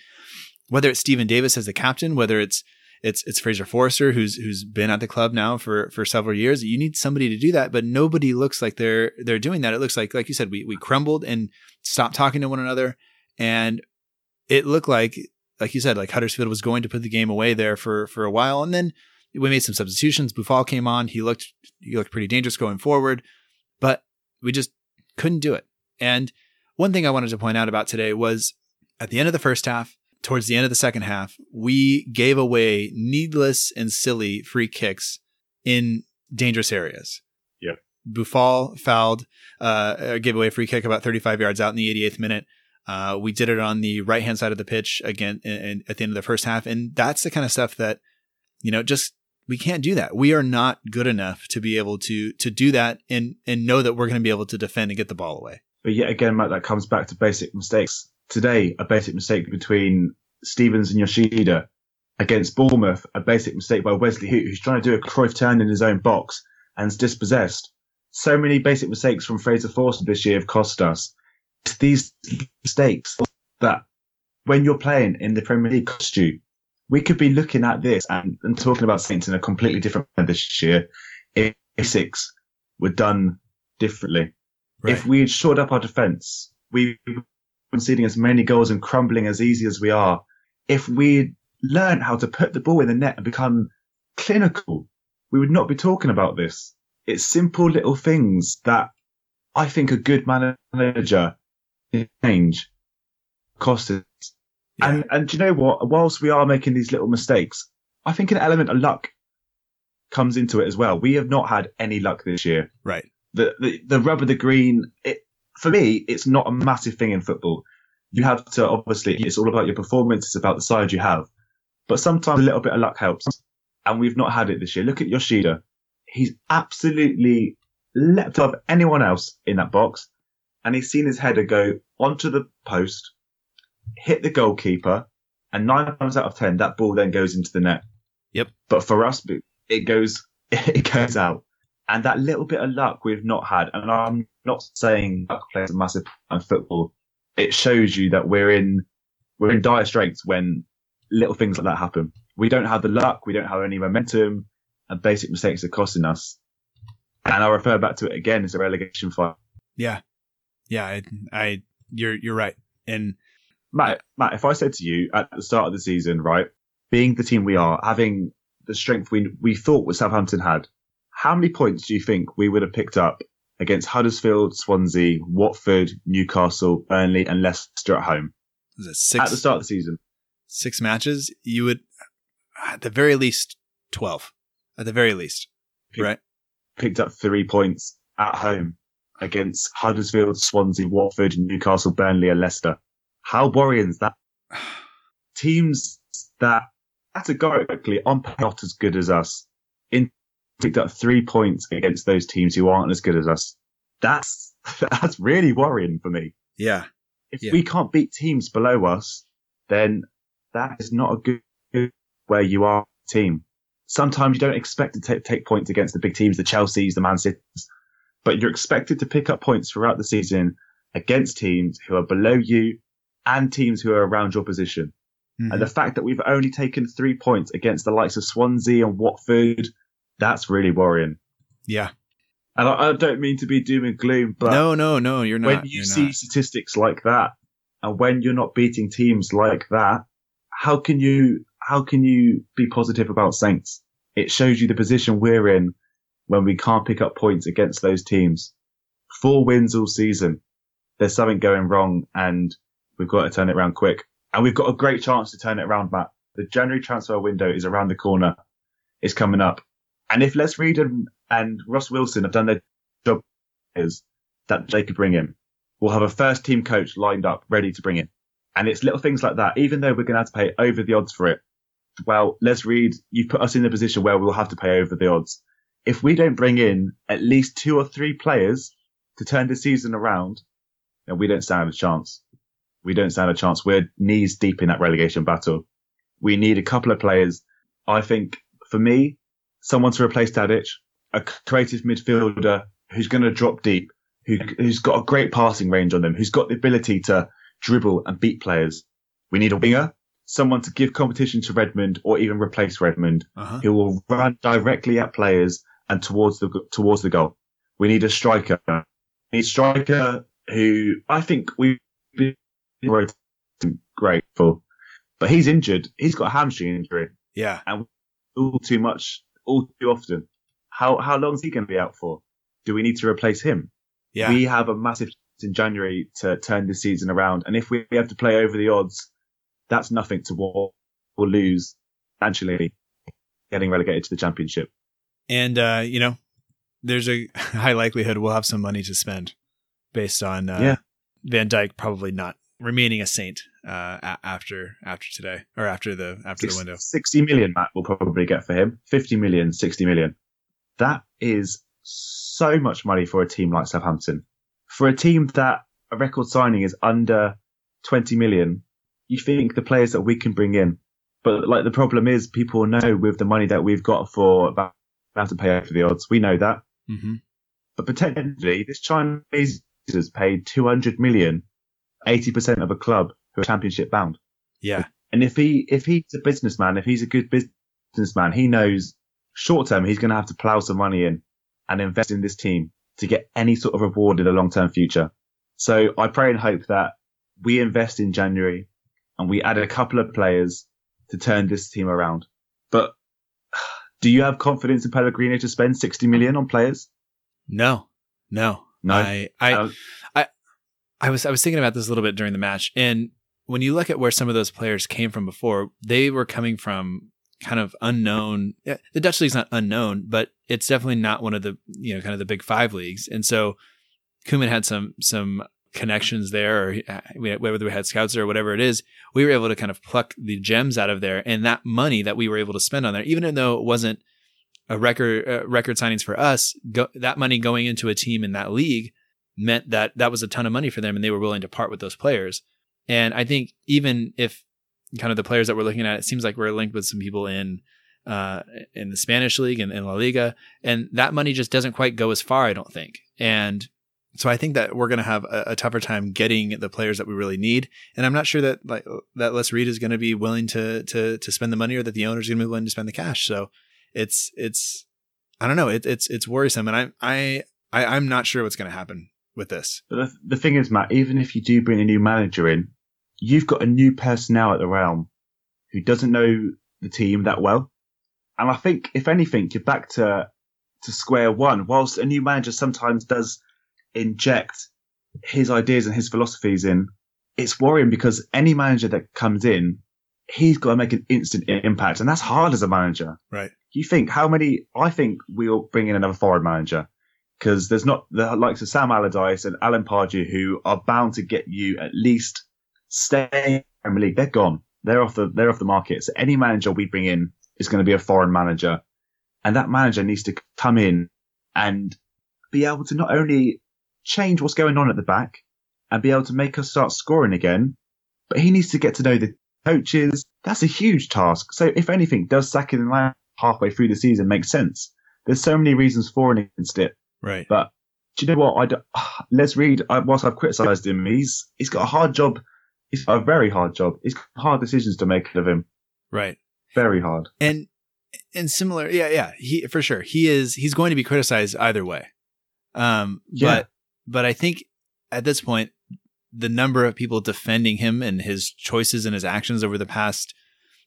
whether it's Steven Davis as the captain, whether it's, it's, it's Fraser Forster who's, who's been at the club now for, for several years. You need somebody to do that, but nobody looks like they're, they're doing that. It looks like, like you said, we, we crumbled and stopped talking to one another. And it looked like, like you said, like Huddersfield was going to put the game away there for, for a while. And then we made some substitutions. Boufal came on. He looked, he looked pretty dangerous going forward, but we just couldn't do it. And one thing I wanted to point out about today was at the end of the first half, towards the end of the second half, we gave away needless and silly free kicks in dangerous areas. Yeah, Boufal fouled, uh, gave away a free kick about 35 yards out in the 88th minute. Uh, we did it on the right hand side of the pitch again in, in- at the end of the first half. And that's the kind of stuff that, you know, just we can't do that. We are not good enough to be able to, to do that and, and know that we're going to be able to defend and get the ball away. But yet again, Matt, that comes back to basic mistakes. Today, a basic mistake between Stevens and Yoshida against Bournemouth, a basic mistake by Wesley Hoedt, who's trying to do a Cruyff turn in his own box and is dispossessed. So many basic mistakes from Fraser Forster this year have cost us. These mistakes that when you're playing in the Premier League cost you. We could be looking at this and, and talking about Saints in a completely different way this year if six were done differently. Right. If we had shored up our defence, we conceding as many goals and crumbling as easy as we are. If we learned how to put the ball in the net and become clinical, we would not be talking about this. It's simple little things that I think a good manager change cost us. Yeah. And and do you know what? Whilst we are making these little mistakes, I think an element of luck comes into it as well. We have not had any luck this year. right. The the, the rub of the green, it for me, it's not a massive thing in football. You have to obviously it's all about your performance, it's about the side you have. But sometimes a little bit of luck helps. And we've not had it this year. Look at Yoshida. He's absolutely leapt above anyone else in that box. And he's seen his header go onto the post, hit the goalkeeper, and nine times out of ten, that ball then goes into the net. Yep. But for us, it goes, it goes out. And that little bit of luck we've not had. And I'm not saying luck plays a massive part in football. It shows you that we're in, we're in dire straits when little things like that happen. We don't have the luck. We don't have any momentum and basic mistakes are costing us. And I'll refer back to it again as a relegation fight. Yeah. Yeah. I, I, you're, you're right. And Matt, Matt, if I said to you at the start of the season, right, being the team we are, having the strength we we thought was Southampton had, how many points do you think we would have picked up against Huddersfield, Swansea, Watford, Newcastle, Burnley, and Leicester at home six, at the start of the season? six matches? You would, at the very least, 12 at the very least. Right. Picked up three points at home against Huddersfield, Swansea, Watford, Newcastle, Burnley, and Leicester. How worrying is that? Teams that categorically paper not as good as us in picked up three points against those teams who aren't as good as us. That's that's really worrying for me. Yeah. If Yeah. we can't beat teams below us, then that is not a good where you are team. Sometimes you don't expect to take, take points against the big teams, the Chelseas, the Man Cities, but you're expected to pick up points throughout the season against teams who are below you and teams who are around your position. Mhm. And the fact that we've only taken three points against the likes of Swansea and Watford, that's really worrying. yeah. And I, I don't mean to be doom and gloom, but no, no, no, you're not. when you see not. statistics like that, and when you're not beating teams like that, how can you how can you be positive about Saints? It shows you the position we're in when we can't pick up points against those teams. Four wins all season. There's something going wrong, and we've got to turn it around quick. And we've got a great chance to turn it around, Matt. The January transfer window is around the corner. It's coming up. And if Les Reed and, and Ross Wilson have done their job is that they could bring in, we'll have a first team coach lined up, ready to bring in. And it's little things like that, even though we're going to have to pay over the odds for it. Well, Les Reed, you've put us in the position where we'll have to pay over the odds. If we don't bring in at least two or three players to turn the season around, then we don't stand a chance. We don't stand a chance. We're knees deep in that relegation battle. We need a couple of players. I think for me, someone to replace Tadic, a creative midfielder who's going to drop deep, who, who's got a great passing range on them, who's got the ability to dribble and beat players. We need a winger, someone to give competition to Redmond or even replace Redmond, Uh-huh. who will run directly at players and towards the towards the goal. We need a striker. We need a striker who I think we we're grateful, but he's injured. He's got a hamstring injury Yeah. And all too much, all too often. How how long is he going to be out for? Do we need to replace him? Yeah. We have a massive chance in January to turn this season around, and if we have to play over the odds, that's nothing to what we'll lose financially getting relegated to the championship. And, uh, you know, there's a high likelihood we'll have some money to spend based on, uh, Yeah. Van Dijk probably not remaining a saint, uh, a- after, after today or after the, after the window. 60 million, Matt, will probably get for him. 50 million, 60 million. That is so much money for a team like Southampton. For a team that a record signing is under 20 million, you think the players that we can bring in. But like the problem is people know with the money that we've got for about have to pay over the odds. We know that. Mm-hmm. But potentially, this Chinese has paid 200 million, 80% of a club who are championship bound. Yeah. And if he, if he's a businessman, if he's a good businessman, he knows short term he's going to have to plow some money in and invest in this team to get any sort of reward in the long term future. So I pray and hope that we invest in January and we add a couple of players to turn this team around. But do you have confidence in Pellegrino to spend 60 million on players? No, no, no. I, I, um, I, I was, I was thinking about this a little bit during the match. And when you look at where some of those players came from before, they were coming from kind of unknown. The Dutch league's not unknown, but it's definitely not one of the, you know, kind of the big five leagues. And so Koeman had some, some connections there, or uh, whether we had scouts or whatever it is, we were able to kind of pluck the gems out of there, and that money that we were able to spend on there, even though it wasn't a record uh, record signings for us, go, that money going into a team in that league meant that that was a ton of money for them, and they were willing to part with those players. And I think even if kind of the players that we're looking at, it seems like we're linked with some people in uh, in the Spanish league and in La Liga, and that money just doesn't quite go as far, I don't think. And so I think that we're going to have a, a, tougher time getting the players that we really need. And I'm not sure that like that Les Reed is going to be willing to to to spend the money or that the owners are going to be willing to spend the cash. So it's it's I don't know. It, it's it's worrisome, and I I, I I'm not sure what's going to happen with this. But the, the thing is, Matt, even if you do bring a new manager in, you've got a new personnel at the realm who doesn't know the team that well. And I think, if anything, you're back to to square one. Whilst a new manager sometimes does inject his ideas and his philosophies in, it's worrying because any manager that comes in, he's got to make an instant impact. And that's hard as a manager. Right. You think how many, I think we'll bring in another foreign manager because there's not the likes of Sam Allardyce and Alan Pardew who are bound to get you at least stay in Premier League. They're gone. They're off the, they're off the market. So any manager we bring in is going to be a foreign manager. And that manager needs to come in and be able to not only change what's going on at the back and be able to make us start scoring again. But he needs to get to know the coaches. That's a huge task. So if anything, does sacking him halfway through the season make sense? There's so many reasons for and against it. Right. But do you know what? I do, Les Reed. Whilst I've criticised him, he's he's got a hard job. He's got a very hard job. He's got hard decisions to make of him. Right. Very hard. And and similar, yeah, yeah. He for sure. He is. He's going to be criticized either way. Um. Yeah. But but I think at this point, the number of people defending him and his choices and his actions over the past,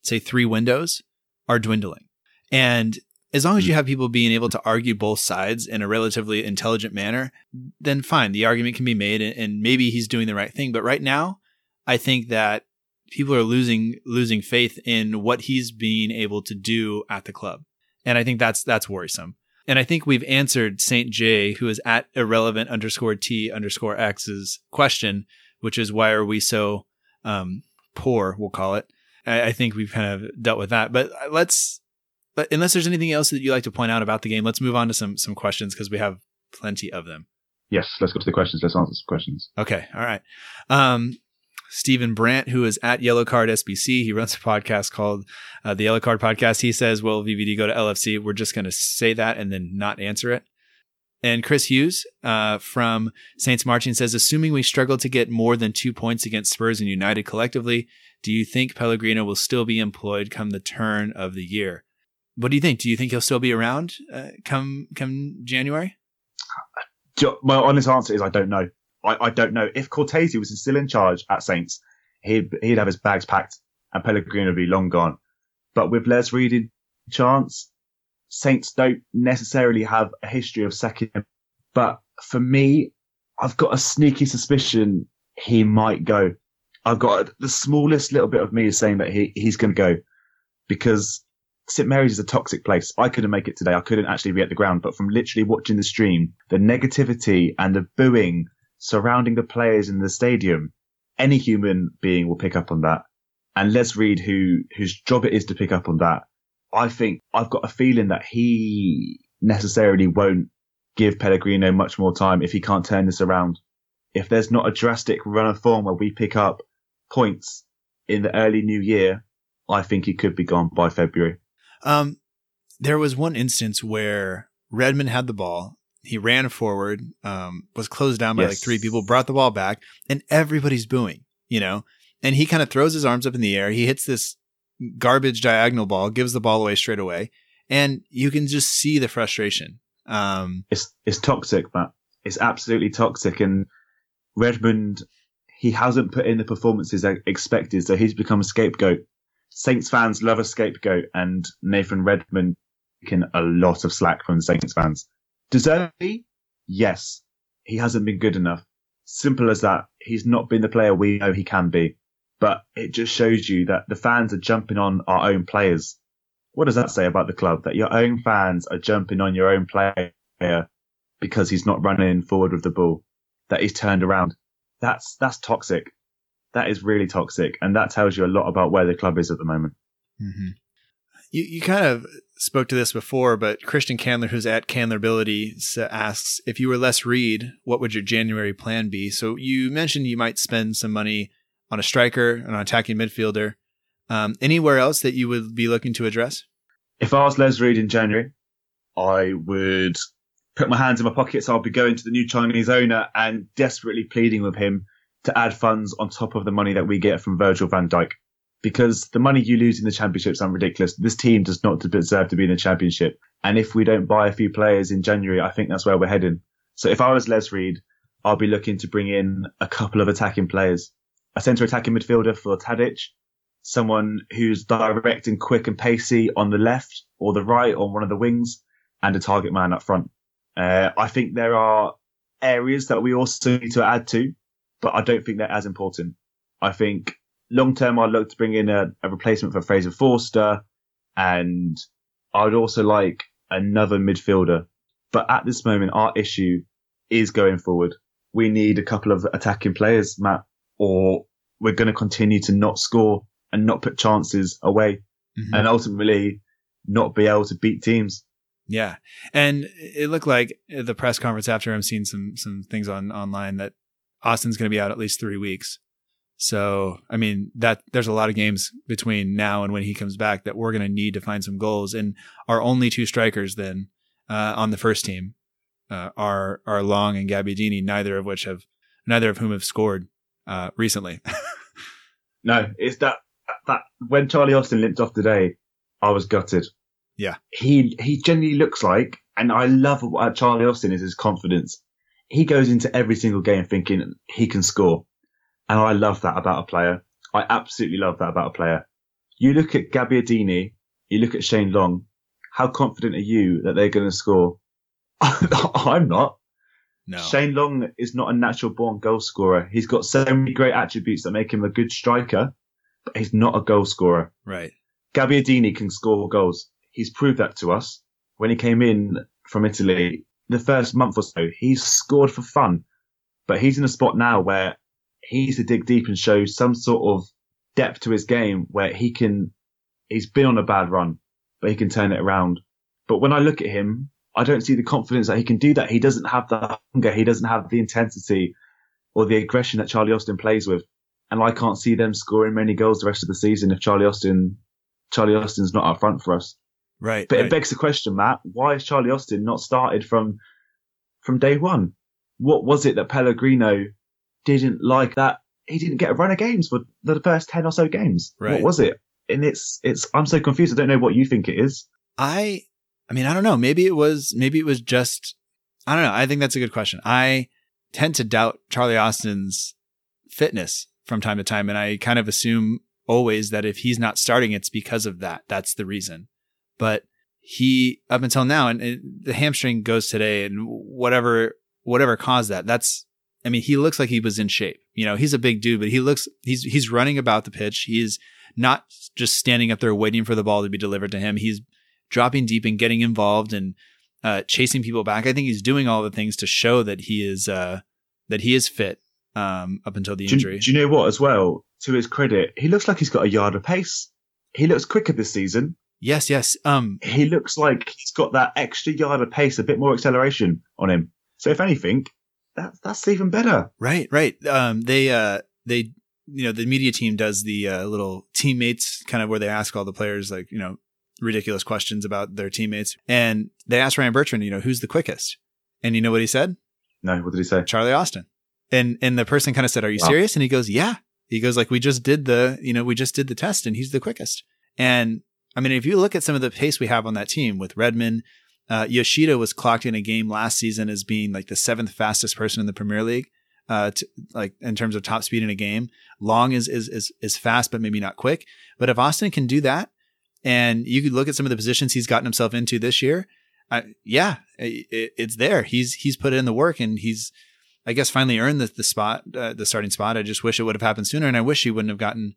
say, three windows are dwindling. And as long as you hmm. have people being able to argue both sides in a relatively intelligent manner, then fine, the argument can be made and, maybe he's doing the right thing. But right now, I think that people are losing losing faith in what he's being able to do at the club. And I think that's that's worrisome. And I think we've answered Saint J, who is at irrelevant underscore T underscore X's question, which is why are we so um, poor? We'll call it. I, I, think we've kind of dealt with that. But let's, but unless there's anything else that you'd like to point out about the game, let's move on to some some questions because we have plenty of them. Yes, let's go to the questions. Let's answer some questions. Okay, all right. Um, Stephen Brandt, who is at Yellow Card SBC. He runs a podcast called uh, the Yellow Card Podcast. He says, "Will VVD go to LFC?" We're just going to say that and then not answer it. And Chris Hughes uh, from Saints Marching says, assuming we struggle to get more than two points against Spurs and United collectively, do you think Pellegrino will still be employed come the turn of the year? What do you think? Do you think he'll still be around uh, come come January? My honest answer is I don't know. I, I don't know if Cortese was still in charge at Saints, he'd he'd have his bags packed and Pellegrino would be long gone. But with Les Reed in chance, Saints don't necessarily have a history of him. But for me, I've got a sneaky suspicion he might go. I've got the smallest little bit of me is saying that he, he's going to go because St Mary's is a toxic place. I couldn't make it today. I couldn't actually be at the ground, but from literally watching the stream, the negativity and the booing surrounding the players in the stadium, any human being will pick up on that. And Les Reed, who whose job it is to pick up on that, I think I've got a feeling that he necessarily won't give Pellegrino much more time if he can't turn this around. If there's not a drastic run of form where we pick up points in the early new year, I think he could be gone by February. Um, there was one instance where Redmond had the ball he ran forward, um, was closed down by Yes. like three people, brought the ball back, and everybody's booing, you know? And he kind of throws his arms up in the air. He hits this garbage diagonal ball, gives the ball away straight away. And you can just see the frustration. Um, It's it's toxic, Matt. It's absolutely toxic. And Redmond, he hasn't put in the performances I expected, so he's become a scapegoat. Saints fans love a scapegoat, and Nathan Redmond taking a lot of slack from the Saints fans. Deservedly, yes, he hasn't been good enough. Simple as that. He's not been the player we know he can be. But it just shows you that the fans are jumping on our own players. What does that say about the club? That your own fans are jumping on your own player because he's not running forward with the ball, that he's turned around. That's that's toxic. That is really toxic, and that tells you a lot about where the club is at the moment. mhm. You, you kind of spoke to this before, but Christian Candler, who's at Candlerability, asks if you were Les Reed, what would your January plan be? So you mentioned you might spend some money on a striker, and an attacking midfielder. Um, anywhere else that you would be looking to address? If I was Les Reed in January, I would put my hands in my pockets. I'll be going to the new Chinese owner and desperately pleading with him to add funds on top of the money that we get from Virgil van Dijk. Because the money you lose in the championship is ridiculous. This team does not deserve to be in the championship. And if we don't buy a few players in January, I think that's where we're heading. So if I was Les Reed, I'll be looking to bring in a couple of attacking players. A centre attacking midfielder for Tadic, someone who's direct and quick and pacey on the left or the right on one of the wings, and a target man up front. Uh, I think there are areas that we also need to add to, but I don't think they're as important. I think long term, I'd look to bring in a, a replacement for Fraser Forster, and I'd also like another midfielder. But at this moment, our issue is going forward. We need a couple of attacking players, Matt, or we're going to continue to not score and not put chances away Mhm. and ultimately not be able to beat teams. Yeah, and it looked like the press conference after I'm seeing some some things on online that Austin's going to be out at least three weeks. So I mean that there's a lot of games between now and when he comes back that we're going to need to find some goals, and our only two strikers then uh, on the first team uh, are are Long and Gabbiadini, neither of which have neither of whom have scored uh, recently. No, it's that that when Charlie Austin limped off today, I was gutted. Yeah. He he genuinely looks like, and I love what Charlie Austin is his confidence. He goes into every single game thinking he can score, and I love that about a player. I absolutely love that about a player. You look at Gabbiadini, you look at Shane Long. How confident are you that they're going to score? I'm not. no, Shane Long is not a natural born goal scorer. He's got so many great attributes that make him a good striker, but he's not a goal scorer. right? Gabbiadini can score goals. He's proved that to us. When he came in from Italy, the first month or so, he scored for fun. But he's in a spot now where he needs to dig deep and show some sort of depth to his game where he can, he's been on a bad run, but he can turn it around. But when I look at him, I don't see the confidence that he can do that. He doesn't have the hunger. He doesn't have the intensity or the aggression that Charlie Austin plays with. And I can't see them scoring many goals the rest of the season if Charlie Austin, Charlie Austin's not up front for us. Right. But right. it begs the question, Matt, why is Charlie Austin not started from, from day one? What was it that Pellegrino didn't like that he didn't get a run of games for the first 10 or so games? Right. What was it? And it's, it's, I'm so confused. I don't know what you think it is. I I mean, I don't know. Maybe it was maybe it was just I don't know. I think that's a good question. I tend to doubt Charlie Austin's fitness from time to time and I kind of assume always that if he's not starting it's because of that. That's the reason. But he up until now and, and the hamstring goes today and whatever whatever caused that. That's I mean, he looks like he was in shape. You know, he's a big dude, but he looks he's he's running about the pitch. He's not just standing up there waiting for the ball to be delivered to him. He's dropping deep and getting involved and uh, chasing people back. I think he's doing all the things to show that he is uh, that he is fit um, up until the Do, injury. do you know what as well? To his credit, he looks like he's got a yard of pace. He looks quicker this season. yes, yes. Um, He looks like he's got that extra yard of pace, a bit more acceleration on him. So if anything, that, that's even better. right, right. Um, they uh, they you know the media team does the uh, little teammates kind of where they ask all the players like you know ridiculous questions about their teammates, and they asked Ryan Bertrand, you know, who's the quickest, And you know what he said? No, what did he say? Charlie Austin. And and the person kind of said, "Are you Wow. serious?" And he goes, "Yeah." He goes like, "We just did the, you know, we just did the test, and he's the quickest." And I mean, if you look at some of the pace we have on that team with Redmond, uh, Yoshida was clocked in a game last season as being like the seventh fastest person in the Premier League, uh, to, like in terms of top speed in a game. Long is is is is fast, but maybe not quick. But if Austin can do that, and you could look at some of the positions he's gotten himself into this year, uh, yeah, it, it's there. He's he's put in the work, and he's I guess finally earned the, the spot, uh, the starting spot. I just wish it would have happened sooner, and I wish he wouldn't have gotten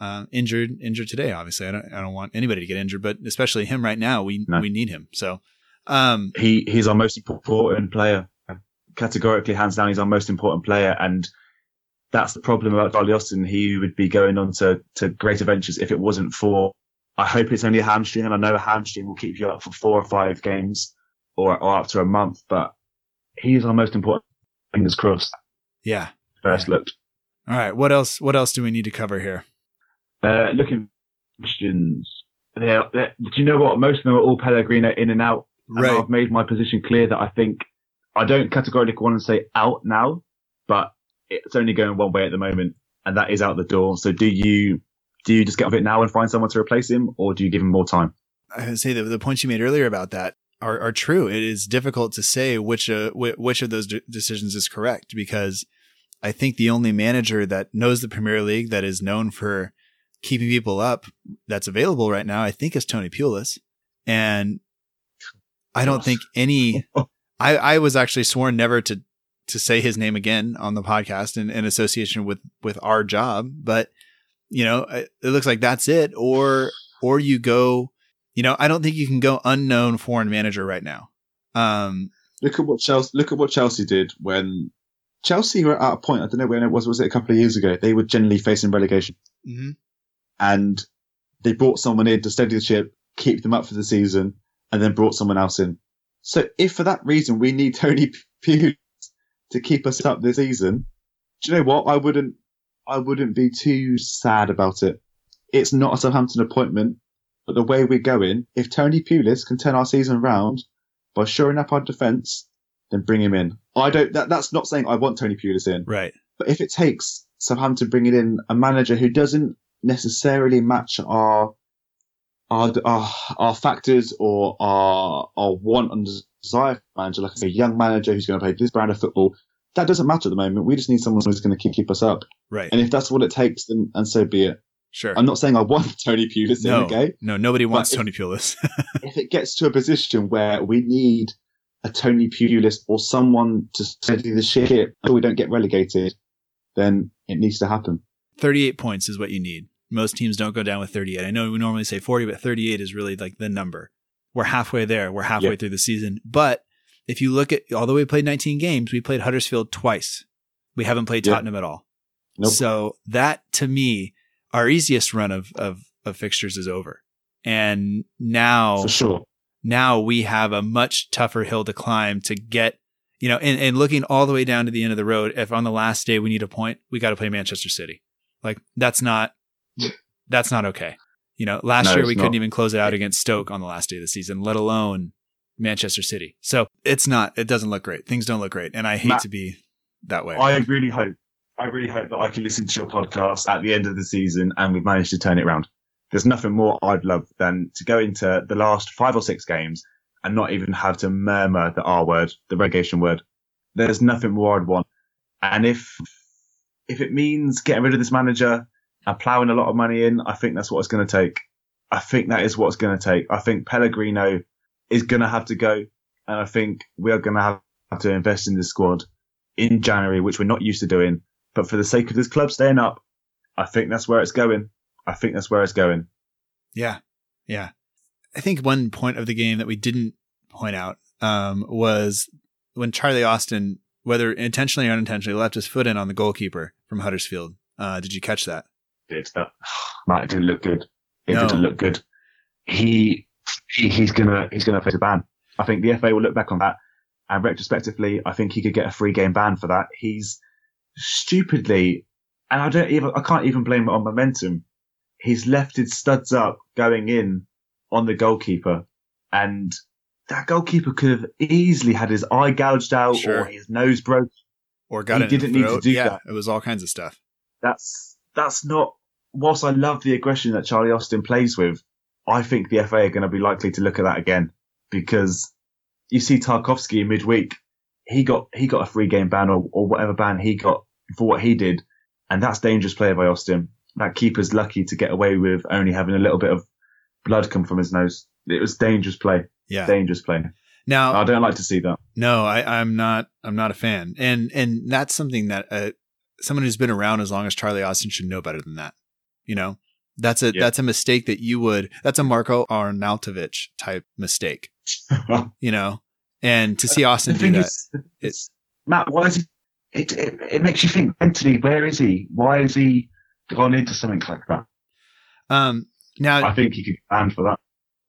uh, injured injured today. Obviously, I don't I don't want anybody to get injured, but especially him right now. We No. we need him. So, um, He he's our most important player. Categorically, hands down, he's our most important player, and that's the problem about Charlie Austin. He would be going on to to great adventures if it wasn't for. I hope it's only a hamstring, and I know a hamstring will keep you up for four or five games, or or up to a month. But he's our most important. Fingers crossed. yeah. First look. All right. What else? What else do we need to cover here? Uh, looking questions. They're, they're, do you know what? Most of them are all Pellegrino in and out. And I've made my position clear that I think I don't categorically want to say out now, but it's only going one way at the moment, and that is out the door. So do you do you just get off it now and find someone to replace him, or do you give him more time? I would say that the points you made earlier about that are, are true. It is difficult to say which uh, wh- which of those de- decisions is correct because I think the only manager that knows the Premier League that is known for keeping people up that's available right now, I think, is Tony Pulis, and I don't think any. I I was actually sworn never to to say his name again on the podcast in, in association with with our job, but you know, it it looks like that's it, or or you go you know, I don't think you can go unknown foreign manager right now. Um, Look at what Chelsea. Look at what Chelsea did when Chelsea were at a point. I don't know when it was. Was it a couple of years ago? They were generally facing relegation, mhm. and they brought someone in to steady the ship, keep them up for the season, and then brought someone else in. So if for that reason we need Tony Pulis to keep us up this season, do you know what? I wouldn't. I wouldn't be too sad about it. It's not a Southampton appointment, but the way we're going, if Tony Pulis can turn our season round by shoring up our defence, then bring him in. I don't. That, that's not saying I want Tony Pulis in, right. but if it takes Southampton bringing in a manager who doesn't necessarily match our our our, our factors or our our want and desire for manager, like a young manager who's going to play this brand of football, that doesn't matter at the moment. We just need someone who's going to keep, keep us up. Right. And if that's what it takes, then and so be it. Sure. I'm not saying I want Tony Pulis in, no, okay? no, nobody wants if- Tony Pulis. if it gets to a position where we need a Tony Pulis or someone to steady the ship until we don't get relegated, then it needs to happen. 38 points is what you need. Most teams don't go down with 38. I know we normally say 40, but 38 is really like the number. We're halfway there. We're halfway Yeah. through the season. But if you look at, although we played 19 games, we played Huddersfield twice. We haven't played Yeah. Tottenham at all. Nope. So that to me, our easiest run of, of, of fixtures is over. And now For sure. now we have a much tougher hill to climb to get, you know, and, and looking all the way down to the end of the road. If on the last day we need a point, we got to play Manchester City. Like that's not, that's not okay. You know, last No, year we couldn't not. even close it out against Stoke on the last day of the season, let alone Manchester City. So it's not, it doesn't look great. Things don't look great. And I hate Matt- to be that way. I really hope, I really hope that I can listen to your podcast at the end of the season and we've managed to turn it around. There's nothing more I'd love than to go into the last five or six games and not even have to murmur the R word, the relegation word. There's nothing more I'd want. And if, if it means getting rid of this manager and ploughing a lot of money in, I think that's what it's going to take. I think that is what it's going to take. I think Pellegrino is going to have to go. And I think we are going to have to invest in this squad in January, which we're not used to doing. But for the sake of this club staying up, I think that's where it's going. I think that's where it's going. Yeah. Yeah. I think one point of the game that we didn't point out um, was when Charlie Austin, whether intentionally or unintentionally, left his foot in on the goalkeeper from Huddersfield. Uh, did you catch that? Did that? It didn't look good. It No. didn't look good. He, he he's gonna he's gonna face a ban. I think the FA will look back on that, and retrospectively, I think he could get a free game ban for that. He's stupidly, and I don't even I can't even blame it on momentum. He's left his studs up going in on the goalkeeper, and that goalkeeper could have easily had his eye gouged out Sure. or his nose broke. Or got He it didn't need to do yeah, that. it was all kinds of stuff. That's that's not. Whilst I love the aggression that Charlie Austin plays with, I think the FA are going to be likely to look at that again because you see Tarkowski in midweek, he got he got a free game ban or, or whatever ban he got for what he did, and that's dangerous play by Austin. That keeper's lucky to get away with only having a little bit of blood come from his nose. It was dangerous play, Yeah. dangerous play. Now, I don't like to see that. No, I, I'm not. I'm not a fan, and and that's something that uh, someone who's been around as long as Charlie Austin should know better than that. You know, that's a Yeah. that's a mistake that you would. That's a Marko Arnautovic type mistake. You know, and to see Austin do that, is, it's, Matt, why is? It, it it makes you think mentally. Where is he? Why is he gone into something like that? um, now, I think he could banned for that.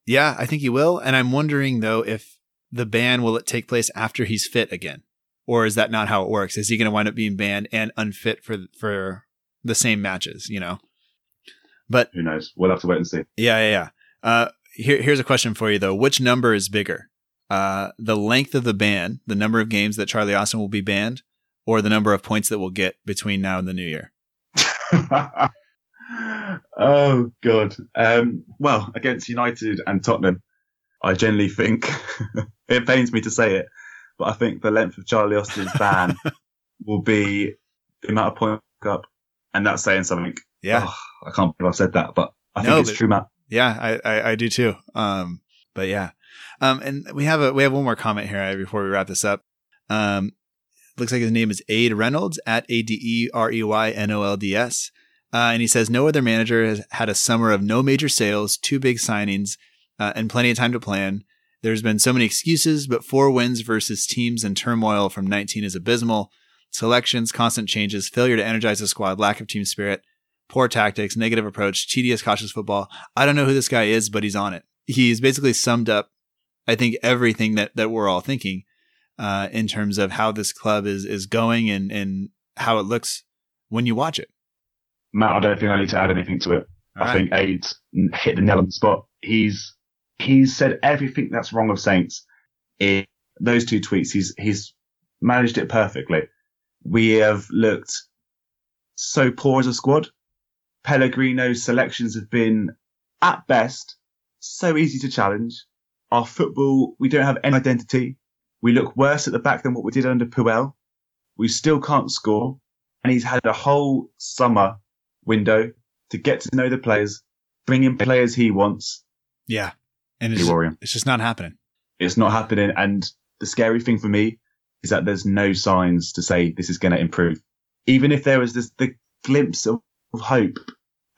yeah, I think he will, and I'm wondering though if the ban will it take place after he's fit again, or is that not how it works? Is he going to wind up being banned and unfit for for the same matches? You know, but Who knows? We'll have to wait and see. Yeah, yeah, yeah. Uh, here, here's a question for you though. Which number is bigger? Uh, the length of the ban, the number of games that Charlie Austin will be banned, or the number of points that we'll get between now and the new year? oh god. Um, well, against United and Tottenham, I generally think it pains me to say it, but I think the length of Charlie Austin's ban will be the amount of point up, and that's saying something. Yeah, Oh, I can't believe I said that, but I think it's but- true, Matt. yeah, I, I, I do too. Um, but yeah, um, and we have a we have one more comment here uh, before we wrap this up. Um, looks like his name is Ade Reynolds at A D E R E Y N O L D S. Uh, and he says no other manager has had a summer of no major sales, two big signings, uh, and plenty of time to plan. There's been so many excuses, but four wins versus teams in turmoil from 19 is abysmal. Selections, constant changes, failure to energize the squad, lack of team spirit, poor tactics, negative approach, tedious, cautious football. I don't know who this guy is, but he's on it. He's basically summed up, I think, everything that, that we're all thinking uh, in terms of how this club is is going and, and how it looks when you watch it. Matt, I don't think I need to add anything to it. All I right. think Ade's hit the nail on the spot. He's he's said everything that's wrong of Saints in those two tweets. He's he's managed it perfectly. We have looked so poor as a squad. Pellegrino's selections have been at best so easy to challenge. Our football, we don't have any identity. We look worse at the back than what we did under Puel. We still can't score. And he's had a whole summer window to get to know the players, bring in players he wants. Yeah. And it's it's just not happening. It's not happening. And the scary thing for me is that there's no signs to say this is going to improve. Even if there was this, the glimpse of, of hope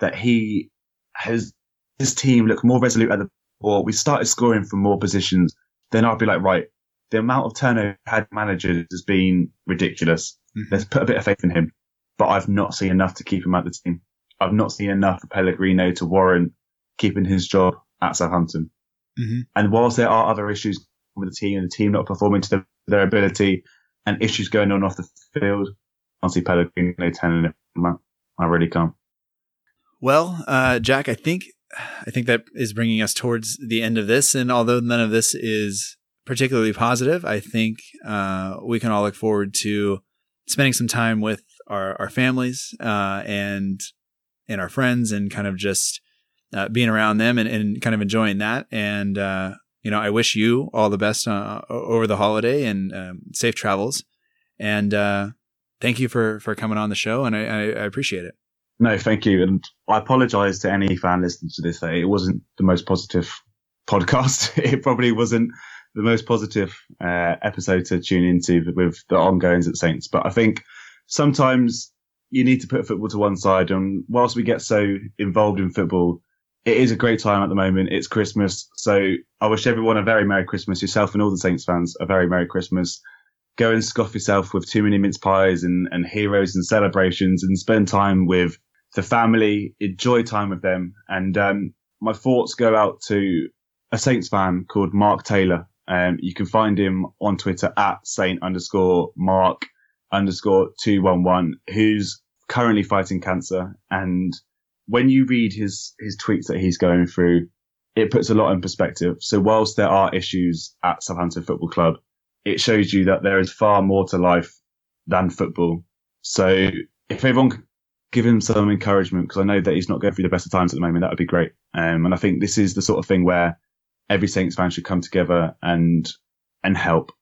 that he has, his team look more resolute at the, ball, we started scoring from more positions, then I'd be like, right, the amount of turnover had managers has been ridiculous. Mhm. Let's put a bit of faith in him. But I've not seen enough to keep him at the team. I've not seen enough for Pellegrino to warrant keeping his job at Southampton. Mhm. And whilst there are other issues with the team and the team not performing to their, their ability and issues going on off the field, I see Pellegrino turning it. I really can't. Well, uh, Jack, I think I think that is bringing us towards the end of this. And although none of this is particularly positive, I think uh, we can all look forward to spending some time with our, our families uh, and and our friends, and kind of just uh, being around them and, and kind of enjoying that. And uh, you know, I wish you all the best uh, over the holiday and um, safe travels. And uh, thank you for for coming on the show, and I, I, I appreciate it. No, thank you. And I apologize to any fan listening to this it wasn't the most positive podcast. it probably wasn't the most positive uh, episode to tune into with the ongoings at Saints. But I think sometimes you need to put football to one side. And whilst we get so involved in football, it is a great time at the moment. It's Christmas. So I wish everyone a very Merry Christmas. Yourself and all the Saints fans a very Merry Christmas. Go and scoff yourself with too many mince pies and, and heroes and celebrations and spend time with the family, enjoy time with them. And um, my thoughts go out to a Saints fan called Mark Taylor. Um, you can find him on Twitter at Saint underscore Mark underscore two one one, who's currently fighting cancer. And when you read his his tweets that he's going through, it puts a lot in perspective. So whilst there are issues at Southampton Football Club, it shows you that there is far more to life than football. So if everyone could give him some encouragement, because I know that he's not going through the best of times at the moment, that would be great. Um, and I think this is the sort of thing where every Saints fan should come together and and help.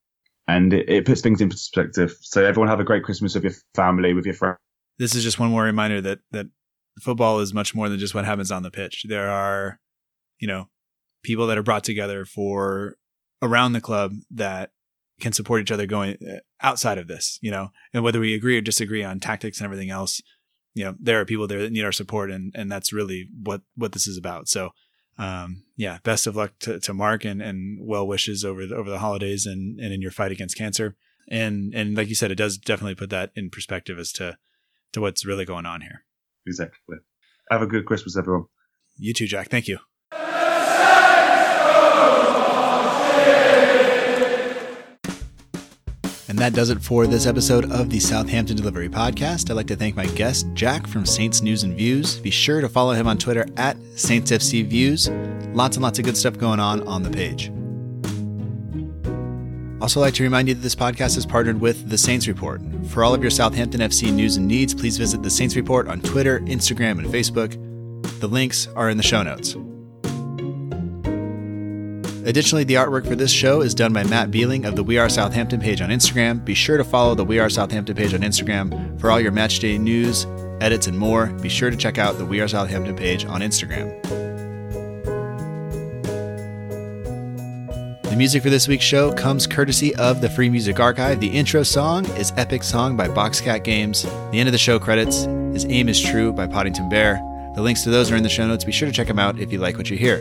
And it, it puts things in perspective. So everyone have a great Christmas with your family, with your friends. This is just one more reminder that that football is much more than just what happens on the pitch. There are, you know, people that are brought together for around the club that can support each other going uh, outside of this, you know, and whether we agree or disagree on tactics and everything else, you know, there are people there that need our support and, and that's really what, what this is about. So, um, yeah, best of luck to, to Mark and, and well wishes over the, over the holidays and, and in your fight against cancer. And, and like you said, it does definitely put that in perspective as to, to what's really going on here. Exactly. Have a good Christmas, everyone. You too, Jack. Thank you. And that does it for this episode of the Southampton Delivery Podcast. I'd like to thank my guest, Jack from Saints News and Views. Be sure to follow him on Twitter at SaintsFCViews. Lots and lots of good stuff going on on the page. Also, like to remind you that this podcast is partnered with The Saints Report. For all of your Southampton FC news and needs, please visit The Saints Report on Twitter, Instagram, and Facebook. The links are in the show notes. Additionally, the artwork for this show is done by Matt Beeling of the We Are Southampton page on Instagram. Be sure to follow the We Are Southampton page on Instagram for all your matchday news, edits, and more. Be sure to check out the We Are Southampton page on Instagram. The music for this week's show comes courtesy of the Free Music Archive. The intro song is Epic Song by Boxcat Games. The end of the show credits is Aim is True by Poddington Bear. The links to those are in the show notes. Be sure to check them out if you like what you hear.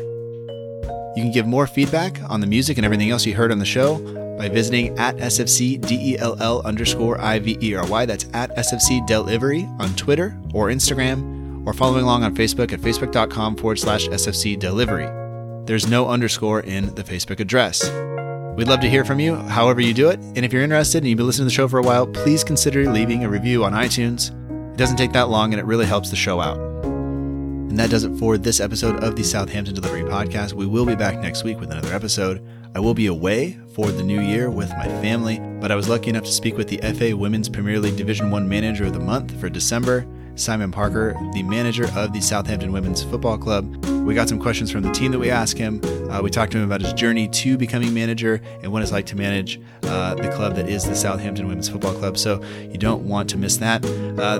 You can give more feedback on the music and everything else you heard on the show by visiting at sfc SFCDELL underscore IVERY. That's at SFC Delivery on Twitter or Instagram, or following along on Facebook at facebook.com forward slash SFC Delivery. There's no underscore in the Facebook address. We'd love to hear from you, however you do it. And if you're interested and you've been listening to the show for a while, please consider leaving a review on iTunes. It doesn't take that long and it really helps the show out. And that does it for this episode of the Southampton Delivery Podcast. We will be back next week with another episode. I will be away for the new year with my family, but I was lucky enough to speak with the FA Women's Premier League Division 1 Manager of the Month for December, Simon Parker, the manager of the Southampton Women's Football Club. We got some questions from the team that we asked him. Uh, we talked to him about his journey to becoming manager and what it's like to manage uh, the club that is the Southampton Women's Football Club. So you don't want to miss that. Uh,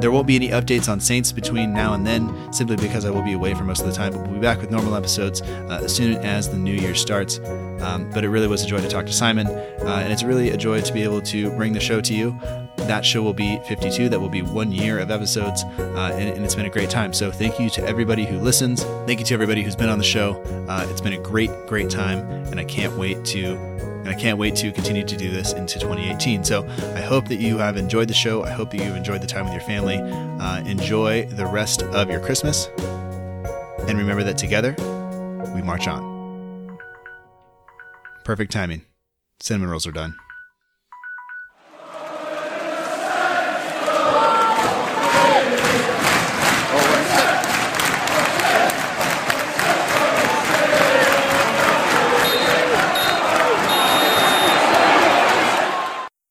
there won't be any updates on Saints between now and then, simply because I will be away for most of the time. But we'll be back with normal episodes uh, as soon as the new year starts. Um, but it really was a joy to talk to Simon, uh, and it's really a joy to be able to bring the show to you. That show will be 52. That will be one year of episodes, uh, and, and, it's been a great time. So thank you to everybody who listens. Thank you to everybody who's been on the show. Uh, it's been a great, great time, and I can't wait to and I can't wait to continue to do this into 2018. So I hope that you have enjoyed the show. I hope that you've enjoyed the time with your family. Uh, enjoy the rest of your Christmas. And remember that together, we march on. Perfect timing. Cinnamon rolls are done.